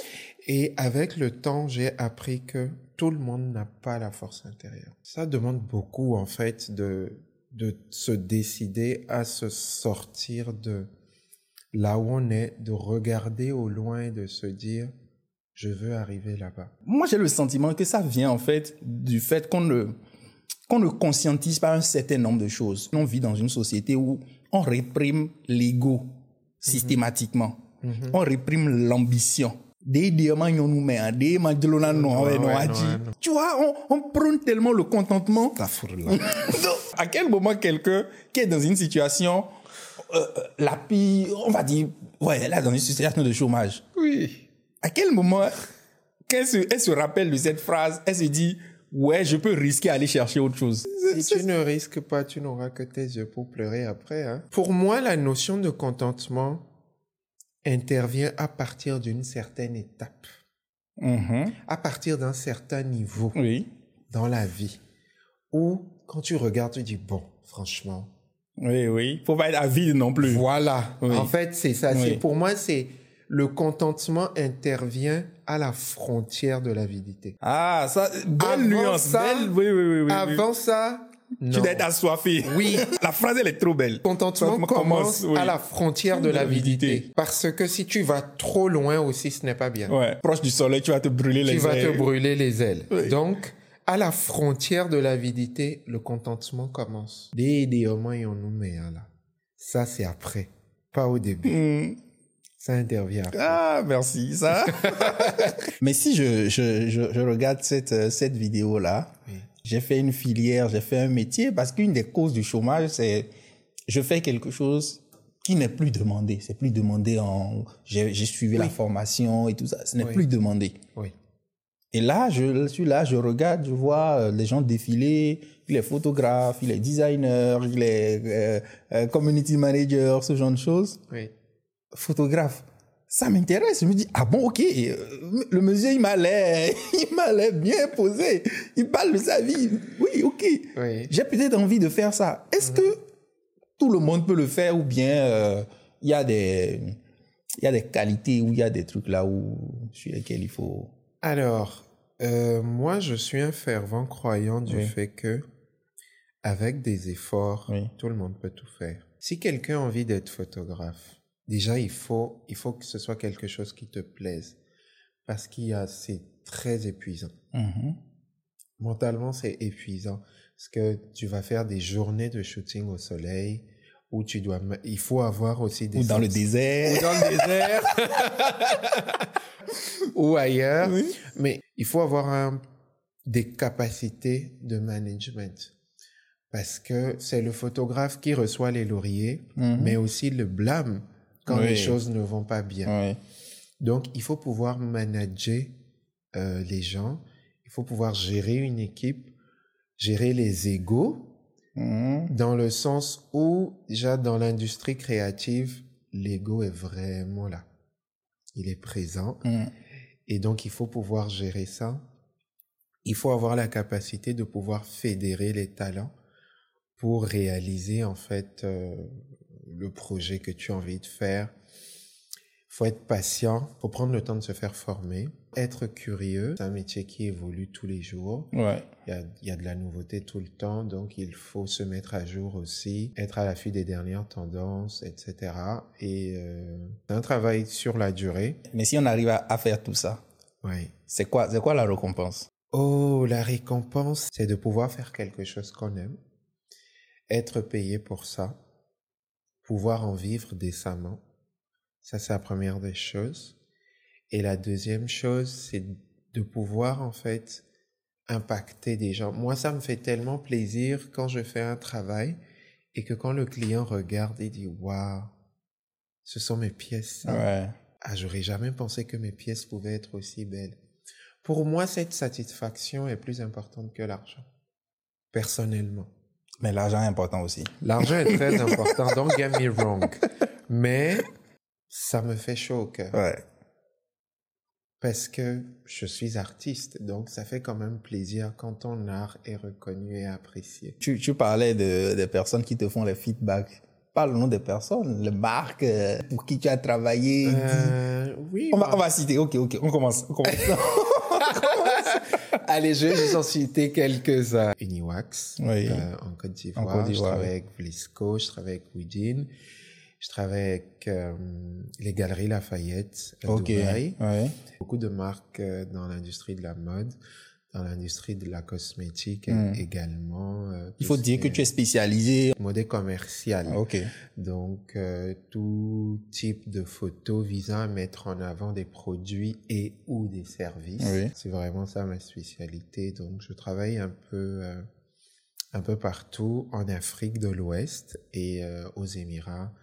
Et avec le temps, j'ai appris que tout le monde n'a pas la force intérieure. Ça demande beaucoup, en fait, de, de se décider à se sortir de là où on est, de regarder au loin et de se dire, je veux arriver là-bas. Moi, j'ai le sentiment que ça vient, en fait, du fait qu'on ne, qu'on ne conscientise pas un certain nombre de choses. On vit dans une société où on réprime l'ego systématiquement. On réprime l'ambition. Des diamants nous met, hein, des madelona non, ouais, non, a dit. Tu vois, on, on prône tellement le contentement. <laughs> à quel moment quelqu'un qui est dans une situation euh, la pire, on va dire, ouais, là, dans une situation de chômage. Oui. À quel moment qu'elle se, elle se rappelle de cette phrase, elle se dit, ouais, je peux risquer aller chercher autre chose. Si tu ne risques pas, tu n'auras que tes yeux pour pleurer après. Hein. Pour moi, la notion de contentement intervient à partir d'une certaine étape, Mhm. à partir d'un certain niveau Oui. dans la vie, où quand tu regardes, tu dis, bon, franchement, Oui, oui. Faut pas être avide non plus. voilà. Oui. En fait, c'est ça. Oui. Pour moi, c'est le contentement intervient à la frontière de l'avidité. Ah, ça, belle Avant nuance. ça, belle, oui, oui, oui, oui, oui. Avant ça, Tu dois être assoiffé. Oui. <laughs> La phrase, elle est trop belle. contentement Ça commence oui. à la frontière de De l'avidité. Parce que si tu vas trop loin aussi, ce n'est pas bien. Ouais. Proche du soleil, tu vas te brûler les tu vas ailes. te brûler les ailes. Oui. Donc, à la frontière de l'avidité, le contentement commence. Hommes y en nous met, hein, là. Ça, c'est après. Pas au début. Hmm. Ça intervient. Ah, merci, ça. <laughs> Mais si je, je, je, je regarde cette, euh, cette vidéo-là, Oui. j'ai fait une filière, j'ai fait un métier, parce qu'une des causes du chômage, c'est je fais quelque chose qui n'est plus demandé. C'est plus demandé en... J'ai suivi la formation et tout ça. Ce n'est Oui. plus demandé. Oui. Et là, je suis là, je regarde, je vois euh, les gens défiler. Il est photographe, il est designer, il est euh, community manager, ce genre de choses Oui. Photographe. Ça m'intéresse. Je me dis, ah bon, ok, euh, le monsieur, il m'a l'air, <laughs> il m'a l'air bien posé. Il parle de sa vie. Oui, ok. Oui. J'ai peut-être envie de faire ça. Est-ce que tout le monde peut le faire ou bien euh, il y a des, il y a des qualités ou il y a des trucs là où, sur lesquels il faut. Alors, euh, moi, je suis un fervent croyant du Oui. fait que, avec des efforts, Oui. tout le monde peut tout faire. Si quelqu'un a envie d'être photographe, déjà, il faut, il faut que ce soit quelque chose qui te plaise. Parce qu'il y a, c'est très épuisant. Mhm. Mentalement, c'est épuisant. Parce que tu vas faire des journées de shooting au soleil où tu dois, il faut avoir aussi des Ou dans le désert. ou dans le désert <laughs> ou ailleurs. Oui. Mais il faut avoir un- des capacités de management. Parce que c'est le photographe qui reçoit les lauriers, Mhm. mais aussi le blâme quand Oui. les choses ne vont pas bien. Donc, il faut pouvoir manager euh, les gens, il faut pouvoir gérer une équipe, gérer les égaux, Mhm. dans le sens où, déjà dans l'industrie créative, l'ego est vraiment là. Il est présent. Mhm. Et donc, il faut pouvoir gérer ça. Il faut avoir la capacité de pouvoir fédérer les talents pour réaliser, en fait, euh, le projet que tu as envie de faire. Il faut être patient, il faut prendre le temps de se faire former, être curieux. C'est un métier qui évolue tous les jours. Ouais. Il y, a, il y a de la nouveauté tout le temps, donc il faut se mettre à jour aussi, être à l'affût des dernières tendances, etc. Et euh, c'est un travail sur la durée. Mais si on arrive à, à faire tout ça, Oui. c'est quoi, c'est quoi la récompense? Oh, la récompense, c'est de pouvoir faire quelque chose qu'on aime, être payé pour ça, pouvoir en vivre décemment. Ça, c'est la première des choses. Et la deuxième chose, c'est de pouvoir, en fait, impacter des gens. Moi, ça me fait tellement plaisir quand je fais un travail et que quand le client regarde et dit, waouh, ce sont mes pièces. ça. Ouais. Ah, j'aurais jamais pensé que mes pièces pouvaient être aussi belles. Pour moi, cette satisfaction est plus importante que l'argent. Personnellement. Mais l'argent est important aussi. L'argent est très <laughs> important, don't get me wrong. Mais ça me fait chaud au cœur. Ouais. Parce que je suis artiste, donc ça fait quand même plaisir quand ton art est reconnu et apprécié. Tu, tu parlais de, des personnes qui te font les feedbacks. Parle-nous des personnes, les marques euh, pour qui tu as travaillé. Euh, oui. On va, on va citer, ok, ok, on commence. On commence. <laughs> <laughs> Allez, je vais en citer quelques-uns. Uniwax, Oui. euh, en Côte d'Ivoire. Je travaille avec Vlisco, je travaille avec Widin. Je travaille avec euh, les Galeries Lafayette à ok. Dubaï. Ouais. Beaucoup de marques euh, dans l'industrie de la mode, dans l'industrie de la cosmétique Mm. également. euh, Il faut dire que tu es spécialisé. Modèle commercial. Ok. Donc, euh, tout type de photos visant à mettre en avant des produits et ou des services. Oui. C'est vraiment ça ma spécialité. Donc, je travaille un peu, euh, un peu partout en Afrique de l'Ouest et aux Émirats,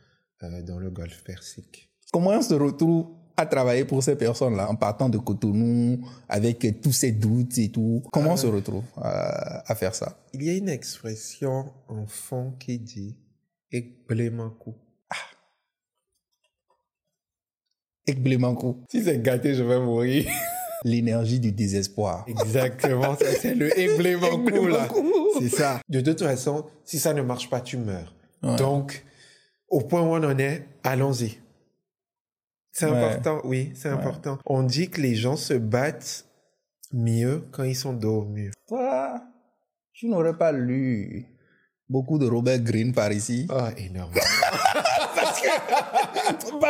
dans le Golfe Persique. Comment on se retrouve à travailler pour ces personnes-là en partant de Cotonou avec tous ces doutes et tout Comment on se retrouve à, à faire ça? Il y a une expression en fond qui dit Ekblemaku. Ekblemankou. Si c'est gâté, je vais mourir. <laughs> L'énergie du désespoir. Exactement, ça c'est le <laughs> Ekblemaku là. Ekblemankou. C'est ça. De toute façon, si ça ne marche pas, tu meurs. Ouais. Donc, au point où on en est, allons-y. C'est Ouais. important, oui, c'est important. On dit que les gens se battent mieux quand ils sont dos au mur. Toi, tu n'aurais pas lu beaucoup de Robert Greene par ici? Oh, énorme. <laughs> Parce que, <laughs>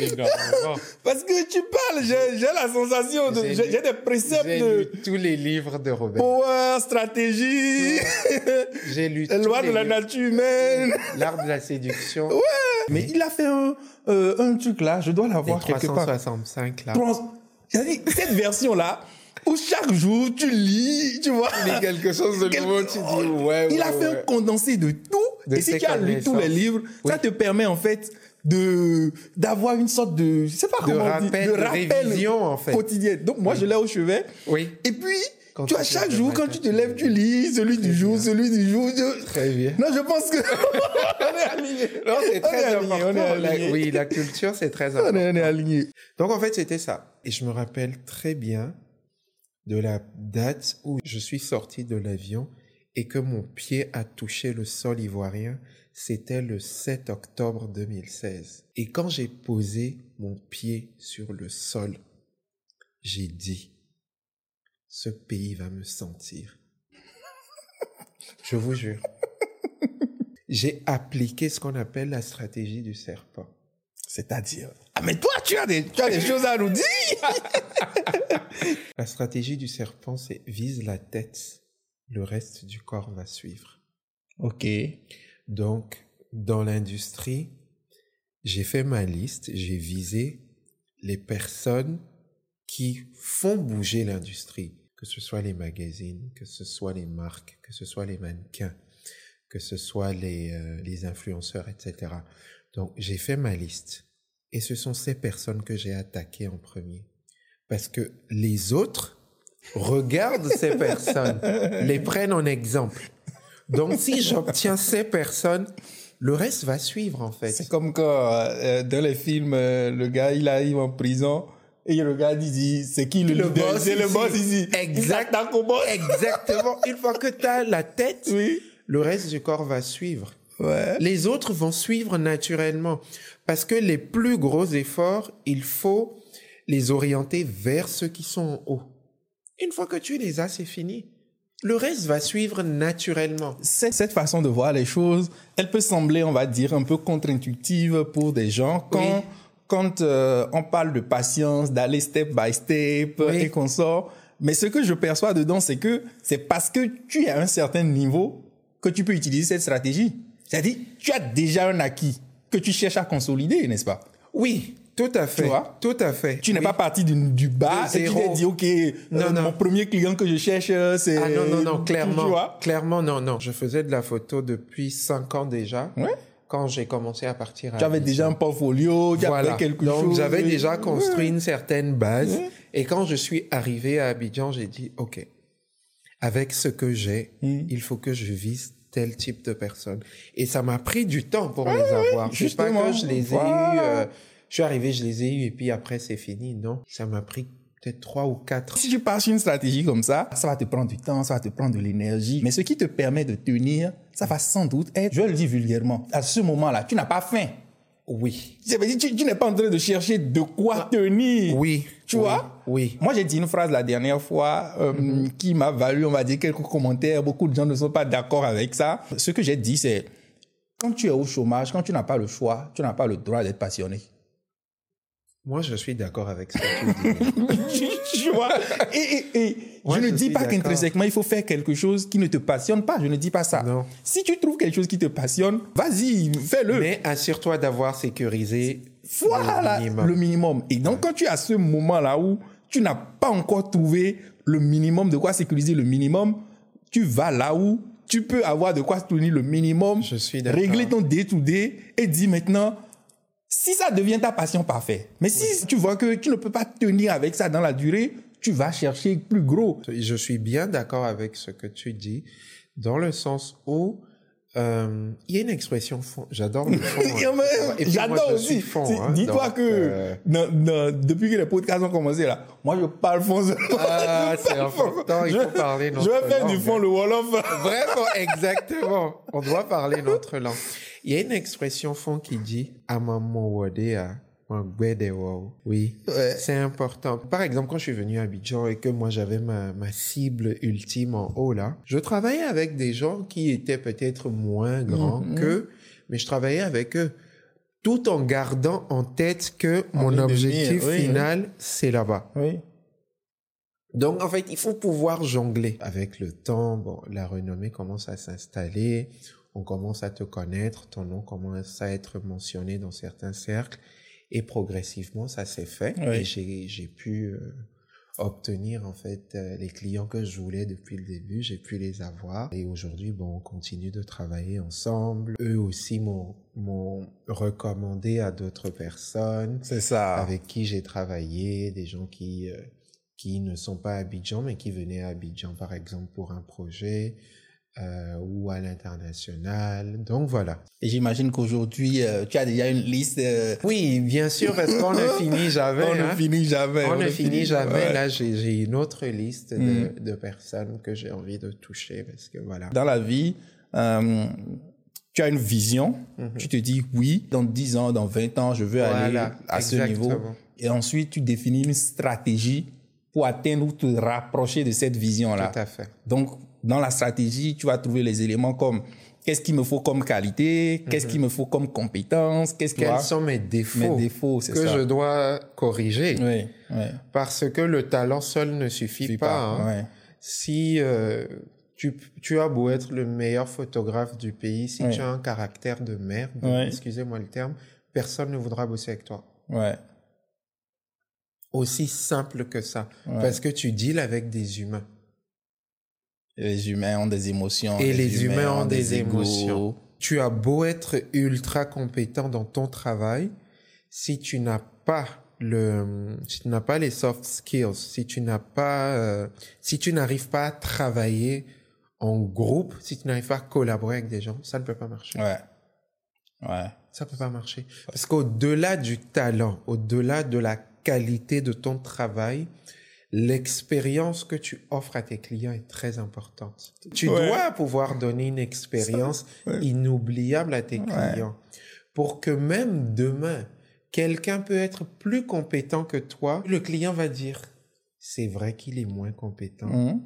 Énormément. parce que tu parles, j'ai la sensation, de- J'ai des préceptes de lu tous les livres de Robert. power, stratégie, J'ai lu <laughs> les de la livres. nature humaine. L'art de la séduction. Mais il a fait un, euh, un truc là, je dois l'avoir quelque part. 365 là. Dit, cette version-là, où chaque jour tu lis, tu vois. Mais quelque chose de nouveau, tu dis ouais, Il a ouais, fait un condensé de tout. De et si tu as lu tous les livres, ça te permet en fait de d'avoir une sorte de, je sais pas De comment on dit, rappel, de révision, en fait. quotidien. Donc moi je l'ai au chevet. Oui. Et puis Quand tu vois chaque jour quand tu te lèves, tu lis celui du jour, celui du jour. Je- Très bien. Non, je pense que <laughs> on est aligné. Non, c'est On très est aligné, on est aligné. oui, la culture, c'est très <laughs> On important. est, on est aligné. Donc, en fait, c'était ça. Et je me rappelle très bien de la date où je suis sorti de l'avion et que mon pied a touché le sol ivoirien. C'était le 7 octobre 2016. Et quand j'ai posé mon pied sur le sol, j'ai dit, ce pays va me sentir. Je vous jure. J'ai appliqué ce qu'on appelle la stratégie du serpent. C'est-à-dire. Ah mais toi tu as des tu as des choses à nous dire. <laughs> La stratégie du serpent, c'est vise la tête, le reste du corps va suivre. Ok. Donc, dans l'industrie, j'ai fait ma liste, j'ai visé les personnes qui font bouger l'industrie, que ce soit les magazines, que ce soit les marques, que ce soit les mannequins, que ce soit les, euh, les influenceurs, etc. Donc, j'ai fait ma liste. Et ce sont ces personnes que j'ai attaquées en premier. Parce que les autres regardent ces <laughs> personnes, les prennent en exemple. Donc, si j'obtiens ces personnes, le reste va suivre, en fait. C'est comme quand euh, dans les films, euh, le gars il arrive en prison et le gars il dit c'est qui le, Le leader? boss C'est le ici. boss ici. Exact. Il. Exactement. Une fois que tu as la tête, Oui. le reste du corps va suivre. Ouais. Les autres vont suivre naturellement. Parce que les plus gros efforts, il faut les orienter vers ceux qui sont en haut. Une fois que tu les as, c'est fini. Le reste va suivre naturellement. Cette, cette façon de voir les choses, elle peut sembler, on va dire, un peu contre-intuitive pour des gens quand, Oui. Quand euh, on parle de patience, d'aller step by step Oui. et qu'on sort. Mais ce que je perçois dedans, c'est que c'est parce que tu es à un certain niveau que tu peux utiliser cette stratégie. C'est-à-dire, tu as déjà un acquis que tu cherches à consolider, n'est-ce pas? Oui, tout à fait. Tu vois? Tout à fait. Tu n'es Oui. pas parti du, du bas et tu t'es dit, OK, Non, euh, non. mon premier client que je cherche, euh, c'est... Ah non, non, non, clairement. Tu vois? Clairement, non, non. Je faisais de la photo depuis cinq ans déjà. Ouais. Quand j'ai commencé à partir à Tu avais déjà un portfolio, tu Voilà. quelque Donc, chose. j'avais déjà construit Ouais. une certaine base. Ouais. Et quand je suis arrivé à Abidjan, j'ai dit, OK, avec ce que j'ai, Mm. il faut que je vise tel type de personne. Et ça m'a pris du temps pour les avoir. C'est pas justement. que je les ai Voilà. eus, euh, je suis arrivé, je les ai eus et puis après c'est fini. Non, ça m'a pris peut-être trois ou quatre. Si tu pars sur une stratégie comme ça, ça va te prendre du temps, ça va te prendre de l'énergie. Mais ce qui te permet de tenir, ça va sans doute être, je le dis vulgairement, à ce moment-là, tu n'as pas faim. Oui. Tu, tu n'es pas en train de chercher de quoi tenir. Ah. Oui. Tu oui, vois Oui. Moi, j'ai dit une phrase la dernière fois euh, Mm-hmm. qui m'a valu, on va dire, quelques commentaires. Beaucoup de gens ne sont pas d'accord avec ça. Ce que j'ai dit, c'est quand tu es au chômage, quand tu n'as pas le choix, tu n'as pas le droit d'être passionné. Moi, je suis d'accord avec ce que tu dis. <laughs> vois? Et, et, et je ne dis pas qu'intrinsèquement, il faut faire quelque chose qui ne te passionne pas. Je ne dis pas ça. Non. Si tu trouves quelque chose qui te passionne, vas-y, fais-le. Mais assure-toi d'avoir sécurisé voilà, le minimum. Le minimum. Et donc, quand tu as ce moment-là où tu n'as pas encore trouvé le minimum, de quoi sécuriser le minimum, tu vas là où tu peux avoir de quoi tenir le minimum, je suis régler ton day-to-day et dire maintenant, si ça devient ta passion, parfait. Mais si tu vois que tu ne peux pas tenir avec ça dans la durée, tu vas chercher plus gros. Je suis bien d'accord avec ce que tu dis, dans le sens où euh, il y a une expression fond. J'adore le fond. <laughs> Hein. J'adore aussi. Hein, Dis-toi que euh, depuis que les podcasts ont commencé là, moi je parle fond. Ah, <laughs> c'est important. Il faut parler notre langue. Je vais faire du fond le wolof. Vraiment, exactement. On doit parler notre langue. Il y a une expression fond qui dit Amamo Wadea oui, c'est important. Par exemple, quand je suis venu à Abidjan et que moi j'avais ma, ma cible ultime en haut là, je travaillais avec des gens qui étaient peut-être moins grands mm-hmm. que, mais je travaillais avec eux tout en gardant en tête que mon objectif final, c'est là-bas. Oui. Donc, en fait, il faut pouvoir jongler. Avec le temps, bon, la renommée commence à s'installer, on commence à te connaître, ton nom commence à être mentionné dans certains cercles. Et progressivement, ça s'est fait. Et j'ai pu euh, obtenir en fait euh, les clients que je voulais depuis le début. J'ai pu les avoir. Et aujourd'hui, bon, on continue de travailler ensemble. Eux aussi m'ont recommandé à d'autres personnes. C'est ça. Avec qui j'ai travaillé, des gens qui euh, qui ne sont pas à Abidjan, mais qui venaient à Abidjan, par exemple, pour un projet euh, ou à l'international. Donc voilà. Et j'imagine qu'aujourd'hui, euh, tu as déjà une liste. Euh, oui, bien sûr, parce qu'on ne <laughs> finit jamais. on ne hein. finit jamais. On, ne finit, jamais. Là, j'ai une autre liste de, mm. de, personnes que j'ai envie de toucher parce que voilà. Dans la vie, euh, tu as une vision. Mm-hmm. Tu te dis oui, dans 10 ans, dans 20 ans, je veux aller à ce niveau. Et ensuite, tu définis une stratégie pour atteindre ou te rapprocher de cette vision-là. Tout à fait. Donc, dans la stratégie, tu vas trouver les éléments comme qu'est-ce qu'il me faut comme qualité, qu'est-ce qu'il me faut comme compétence, qu'est-ce quels sont mes défauts, mes défauts que je dois corriger. Oui, oui. Parce que le talent seul ne suffit pas. Hein. Si euh, tu, tu as beau être le meilleur photographe du pays, si tu as un caractère de merde, excusez-moi le terme, personne ne voudra bosser avec toi. Ouais. Aussi simple que ça. Parce que tu deals avec des humains. Les humains ont des émotions. Et les, humains, ont, des, émotions. Tu as beau être ultra compétent dans ton travail, si tu n'as pas le, si tu n'as pas les soft skills, si tu n'as pas, euh, si tu n'arrives pas à travailler en groupe, si tu n'arrives pas à collaborer avec des gens, ça ne peut pas marcher. Ouais. Ouais. Ça peut pas marcher. Parce qu'au-delà du talent, au-delà de la qualité de ton travail, l'expérience que tu offres à tes clients est très importante. Tu dois pouvoir donner une expérience inoubliable à tes clients pour que même demain, quelqu'un peut être plus compétent que toi. Le client va dire, c'est vrai qu'il est moins compétent. Mmh.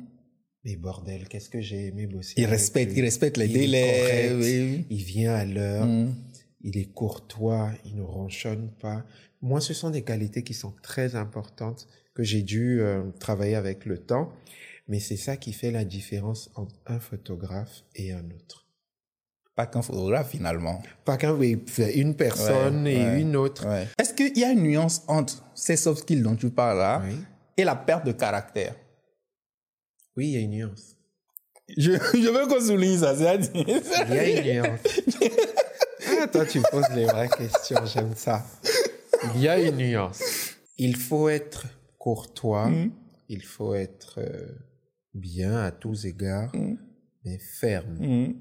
Mais bordel, qu'est-ce que j'ai aimé bosser. Il respecte, il respecte les délais. Il vient à l'heure. Mmh. Il est courtois. Il ne ronchonne pas. Moi, ce sont des qualités qui sont très importantes que j'ai dû euh, travailler avec le temps. Mais c'est ça qui fait la différence entre un photographe et un autre. Pas qu'un photographe finalement. Pas qu'un, oui, une personne et une autre. Est-ce qu'il y a une nuance entre ces soft skills dont tu parles là et la perte de caractère? Oui, il y a une nuance. Je, je veux qu'on souligne ça, c'est-à-dire. Il y a une nuance. ah, toi, tu poses les vraies questions, j'aime ça. Il y a une nuance. Il faut être courtois, mm. il faut être euh, bien à tous égards, mm. mais ferme mm.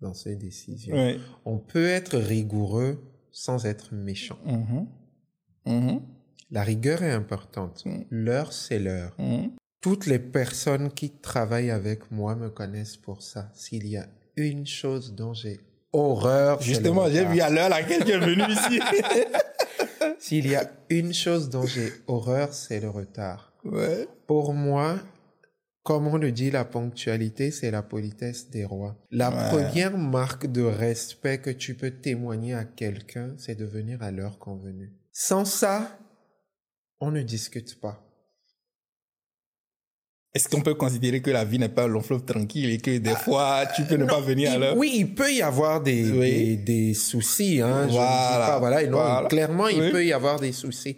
dans ses décisions. On peut être rigoureux sans être méchant. Mm-hmm. Mm-hmm. La rigueur est importante. L'heure, c'est l'heure. Toutes les personnes qui travaillent avec moi me connaissent pour ça. S'il y a une chose dont j'ai horreur. Justement, j'ai vu à l'heure laquelle tu es venu ici. <laughs> S'il y a <laughs> une chose dont j'ai horreur, c'est le retard. Ouais. Pour moi, comme on le dit, la ponctualité, c'est la politesse des rois. La première marque de respect que tu peux témoigner à quelqu'un, c'est de venir à l'heure convenue. Sans ça, on ne discute pas. Est-ce qu'on peut considérer que la vie n'est pas un long fleuve tranquille et que des fois, tu peux ne pas venir à l'heure? Oui, il peut y avoir des, Oui. des, des soucis. Hein, je ne dis Voilà. pas, voilà, non, clairement, il peut y avoir des soucis.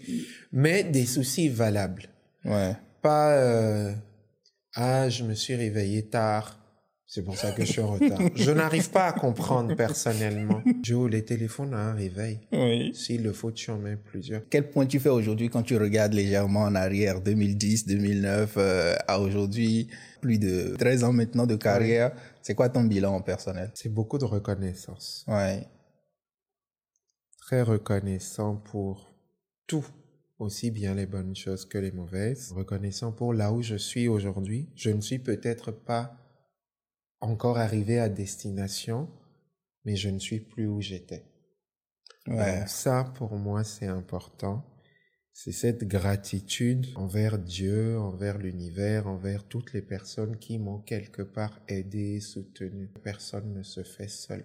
Mais des soucis valables. Ouais. Pas, euh, ah, je me suis réveillé tard. C'est pour ça que je suis en retard. <laughs> Je n'arrive pas à comprendre personnellement. Joe, les téléphones ont un réveil. Oui. S'il le faut, tu en mets plusieurs. Quel point tu fais aujourd'hui quand tu regardes légèrement en arrière, 2010, 2009 euh, à aujourd'hui, plus de 13 ans maintenant de carrière, c'est quoi ton bilan personnel? C'est beaucoup de reconnaissance. Ouais. Très reconnaissant pour tout, aussi bien les bonnes choses que les mauvaises. Reconnaissant pour là où je suis aujourd'hui. Je ne suis peut-être pas encore arrivé à destination, mais je ne suis plus où j'étais. Ouais. Ça, pour moi, c'est important. C'est cette gratitude envers Dieu, envers l'univers, envers toutes les personnes qui m'ont quelque part aidé, soutenu. Personne ne se fait seul.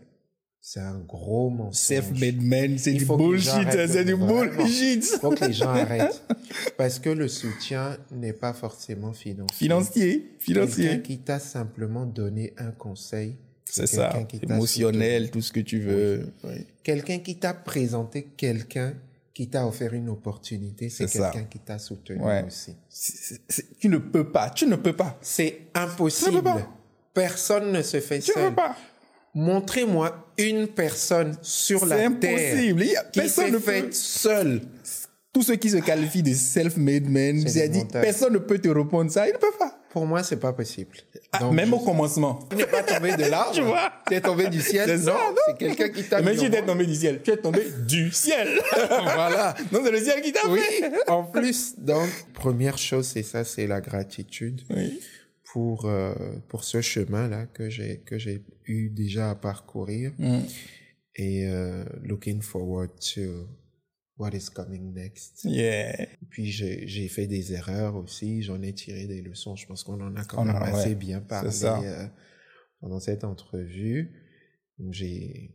C'est un gros mensonge. Self-made man, c'est du bullshit, arrêtent c'est du bullshit. Il faut que les gens arrêtent. Parce que le soutien n'est pas forcément financier. Financier, Quelqu'un financier. qui t'a simplement donné un conseil. C'est ça, quelqu'un qui émotionnel, tout ce que tu veux. Oui. Quelqu'un qui t'a présenté quelqu'un qui t'a offert une opportunité, c'est quelqu'un qui t'a soutenu Ouais. aussi. C'est- c'est- c'est- tu ne peux pas, tu ne peux pas. C'est impossible. peux pas. Personne ne se fait Tu ne seul. peux pas. Montrez-moi une personne sur la C'est terre impossible. Il y a- personne ne peut- faite seule. Tous ceux qui se qualifient de self-made men, j'ai dit, montages. personne ne peut te répondre ça. Ils ne peuvent pas. Pour moi, c'est pas possible. Ah, Donc, même je- au commencement. Tu n'es pas tombé de l'arbre. <laughs> Tu vois Tu es tombé du ciel. C'est non, non. c'est quelqu'un qui t'a es monde. tombé du ciel. Tu es tombé du ciel. <laughs> Voilà. Non, c'est le ciel qui t'a Oui, fait. en plus. Donc, première chose, c'est ça, c'est la gratitude Oui. Pour, euh, pour ce chemin-là que j'ai, que j'ai eu déjà à parcourir. Mm. Et euh, looking forward to what is coming next. Yeah. Puis j'ai, fait des erreurs aussi, j'en ai tiré des leçons. Je pense qu'on en a quand même assez ouais. bien parlé euh, pendant cette entrevue. J'ai,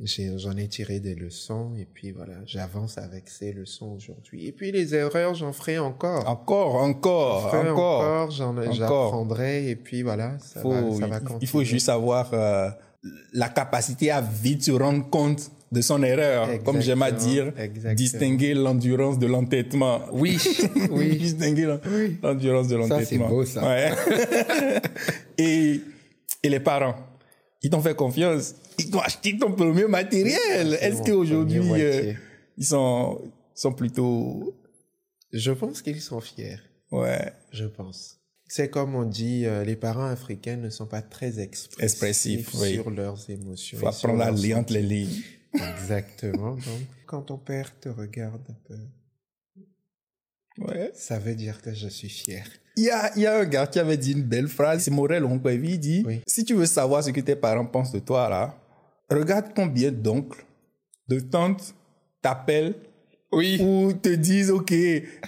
j'en ai tiré des leçons et puis voilà, j'avance avec ces leçons aujourd'hui. Et puis les erreurs, j'en ferai encore. Encore, encore, ferai encore. encore, j'en, j'apprendrai et puis voilà, ça, Faut- va, ça va continuer. il faut juste avoir euh, la capacité à vite se rendre compte de son erreur. Comme j'aime à Exactement, dire, exactement. distinguer l'endurance de l'entêtement. Oui, <laughs> oui. distinguer l'en- l'endurance de Ça, c'est l'entêtement. beau, ça. Ouais. <laughs> et, et les parents, ils t'ont fait confiance. Ils t'ont acheté ton premier matériel. Est-ce qu'aujourd'hui, euh, ils sont, sont plutôt... Je pense qu'ils sont fiers. Ouais. Je pense. C'est comme on dit, euh, les parents africains ne sont pas très expressifs, Expressifs, oui. sur leurs émotions. faut et sur apprendre à lire entre les lignes. Exactement. Donc, quand ton père te regarde un peu, Ouais. ça veut dire que je suis fier. Il y a, il y a un gars qui avait dit une belle phrase, c'est Morel Onkwevi, il dit, Oui. si tu veux savoir ce que tes parents pensent de toi, là, regarde combien d'oncles, de tantes t'appellent Oui. ou te disent, OK,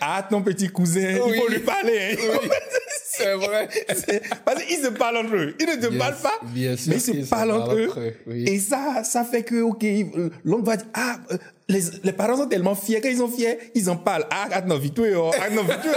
ah, ton petit cousin, Oui. il faut lui parler. <laughs> C'est vrai. <laughs> Parce qu'ils se parlent entre eux. Ils ne te parlent pas, bien sûr mais ils se parlent entre eux. entre eux, oui. Et ça, ça fait que, OK, euh, l'oncle va dire, ah, euh, les, les parents sont tellement fiers. Quand ils sont fiers, ils en parlent. Ah, attends, vite, oh, attends, vite,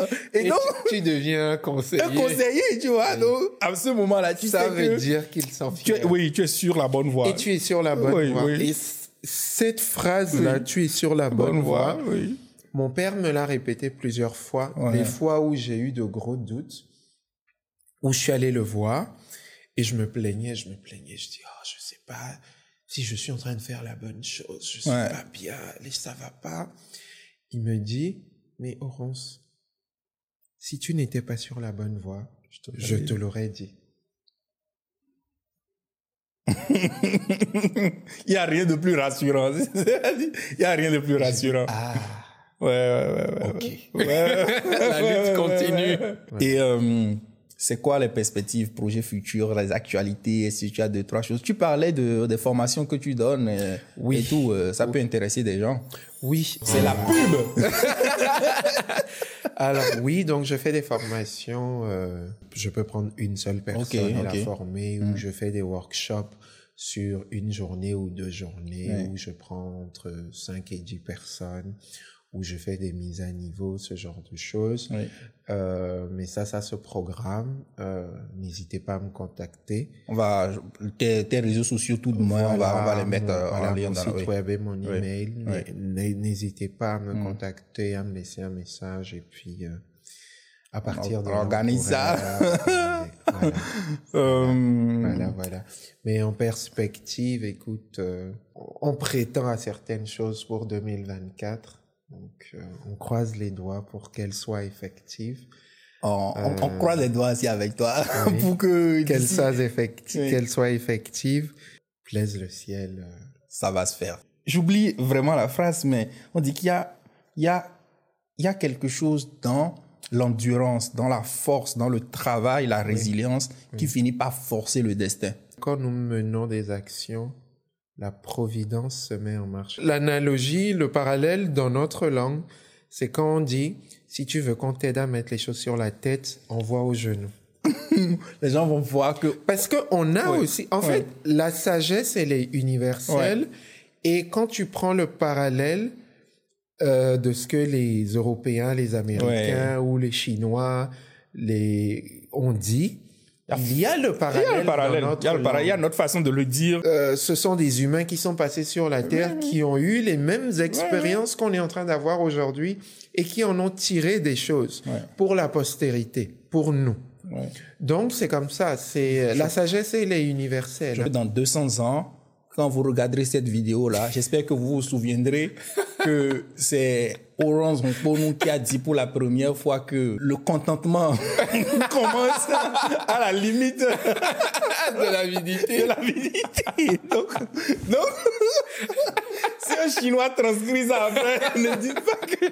oh. Et Et donc, tu, tu deviens un conseiller. un conseiller, tu vois. Donc, à ce moment-là, tu Ça sais veut que dire qu'ils sont tu fiers. es, oui, tu es sur la bonne voie. Et tu es sur la bonne Oui, voie. oui. Et cette phrase-là, tu es sur la bonne, bonne voie. voie, oui. Mon père me l'a répété plusieurs fois. Ouais. Les fois où j'ai eu de gros doutes, où je suis allé le voir et je me plaignais, je me plaignais. Je dis, oh, je sais pas si je suis en train de faire la bonne chose. Je suis Ouais. pas bien, ça va pas. Il me dit, mais Oronce, si tu n'étais pas sur la bonne voie, je te l'aurais dit. <laughs> Il n'y a rien de plus rassurant. <laughs> Il n'y a rien de plus rassurant. Ah, Ouais, ouais, ouais. ouais, ok. ouais. Ouais, <laughs> La lutte continue. ouais, ouais. Et euh, c'est quoi les perspectives, projets futurs, les actualités, si tu as deux, trois choses? Tu parlais de, des formations que tu donnes euh, Oui. et tout. euh, ça peut intéresser des gens. Oui. C'est la pub. <laughs> Alors <laughs> oui, donc je fais des formations. euh, je peux prendre une seule personne Ok, et ok. la former, ou je fais des workshops sur une journée ou deux journées, Ouais. où je prends entre 5 et 10 personnes, où je fais des mises à niveau, ce genre de choses. Euh, mais ça, ça se programme. Euh, N'hésitez pas à me contacter. On va tes, tes réseaux sociaux tout de moins, on va on va les mettre euh, voilà, en lien mon dans site oui. web et mon email. Oui. N- N'hésitez pas à me Mm. contacter, à me laisser un message et puis euh, à partir de organise ça. pourra- <laughs> voilà. Euh, Voilà, voilà. Mais en perspective, écoute, euh, on prétend à certaines choses pour 2024. Donc, euh, on croise les doigts pour qu'elles soient effectives. on, on- on Euh, croise les doigts aussi avec toi oui. <laughs> pour que soient effectives, Oui. qu'elles soient effectives, plaise le ciel. euh. ça va se faire. J'oublie vraiment la phrase, mais on dit qu'il y a, il y a, il y a quelque chose dans l'endurance, dans la force, dans le travail, la résilience qui finit par forcer le destin. Quand nous menons des actions, la providence se met en marche. L'analogie, le parallèle dans notre langue, c'est quand on dit, si tu veux qu'on t'aide à mettre les choses sur la tête, envoie aux genoux. <laughs> Les gens vont voir que Parce que on a Ouais. aussi, en Ouais. fait, la sagesse, elle est universelle. Et quand tu prends le parallèle euh, de ce que les Européens, les Américains ou les Chinois les ont dit, il y a le il parallèle. y a le parallèle, il y a le notre parallèle, il y a langue. notre façon de le dire. Euh, ce sont des humains qui sont passés sur la Terre, qui ont eu les mêmes expériences qu'on est en train d'avoir aujourd'hui et qui en ont tiré des choses Ouais. pour la postérité, pour nous. Ouais. Donc c'est comme ça, c'est la sagesse elle est universelle. Je- Dans 200 ans, quand vous regarderez cette vidéo-là, j'espère que vous vous souviendrez que c'est Orange Mponou qui a dit pour la première fois que le contentement <laughs> commence à la limite de l'avidité. de l'avidité. Donc, donc si un Chinois transcrit ça après, ne dites pas que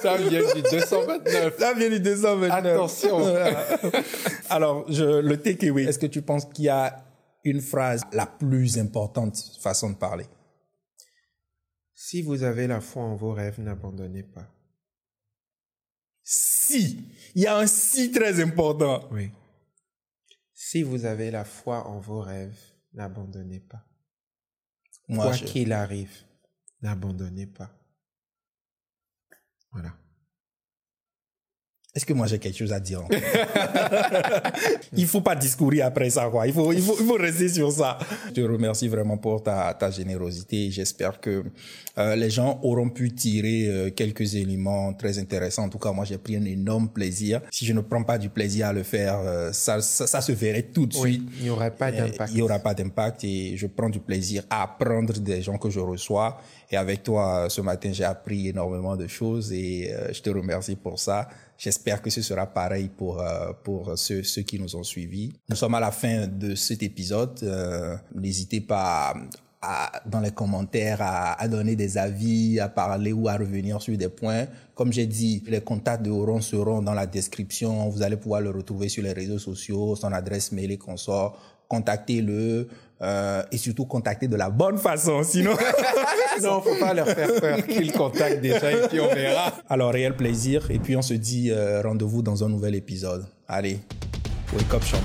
Ça vient du 229. ça vient du 229. Attention. Alors, je, le takeaway, est-ce que tu penses qu'il y a une phrase la plus importante façon de parler Si vous avez la foi en vos rêves, n'abandonnez pas. Si. Il y a un si très important. Oui. Si vous avez la foi en vos rêves, n'abandonnez pas. Moi, Quoi je- qu'il arrive, n'abandonnez pas. Voilà. Est-ce que moi j'ai quelque chose à dire? Encore <laughs> Il faut pas discourir après ça, quoi. Il faut, il faut, il faut rester sur ça. Je te remercie vraiment pour ta, ta générosité. J'espère que euh, les gens auront pu tirer euh, quelques éléments très intéressants. En tout cas, moi j'ai pris un énorme plaisir. Si je ne prends pas du plaisir à le faire, euh, ça, ça, ça se verrait tout de suite. Oui, il n'y aurait pas Euh, d'impact. Il n'y aura pas d'impact et je prends du plaisir à apprendre des gens que je reçois. Et avec toi, ce matin, j'ai appris énormément de choses et euh, je te remercie pour ça. J'espère que ce sera pareil pour, euh, pour ceux, ceux qui nous ont suivis. Nous sommes à la fin de cet épisode. Euh, N'hésitez pas à, dans les commentaires à, à donner des avis, à parler ou à revenir sur des points. Comme j'ai dit, les contacts de Oron seront dans la description. Vous allez pouvoir le retrouver sur les réseaux sociaux, son adresse mail et consorts. Contactez-le euh, et surtout contactez de la bonne façon. Sinon, <laughs> Non, faut pas leur faire peur qu'ils contactent déjà et puis on verra. alors réel plaisir. Et puis on se dit euh, rendez-vous dans un nouvel épisode. Allez, wake up champ.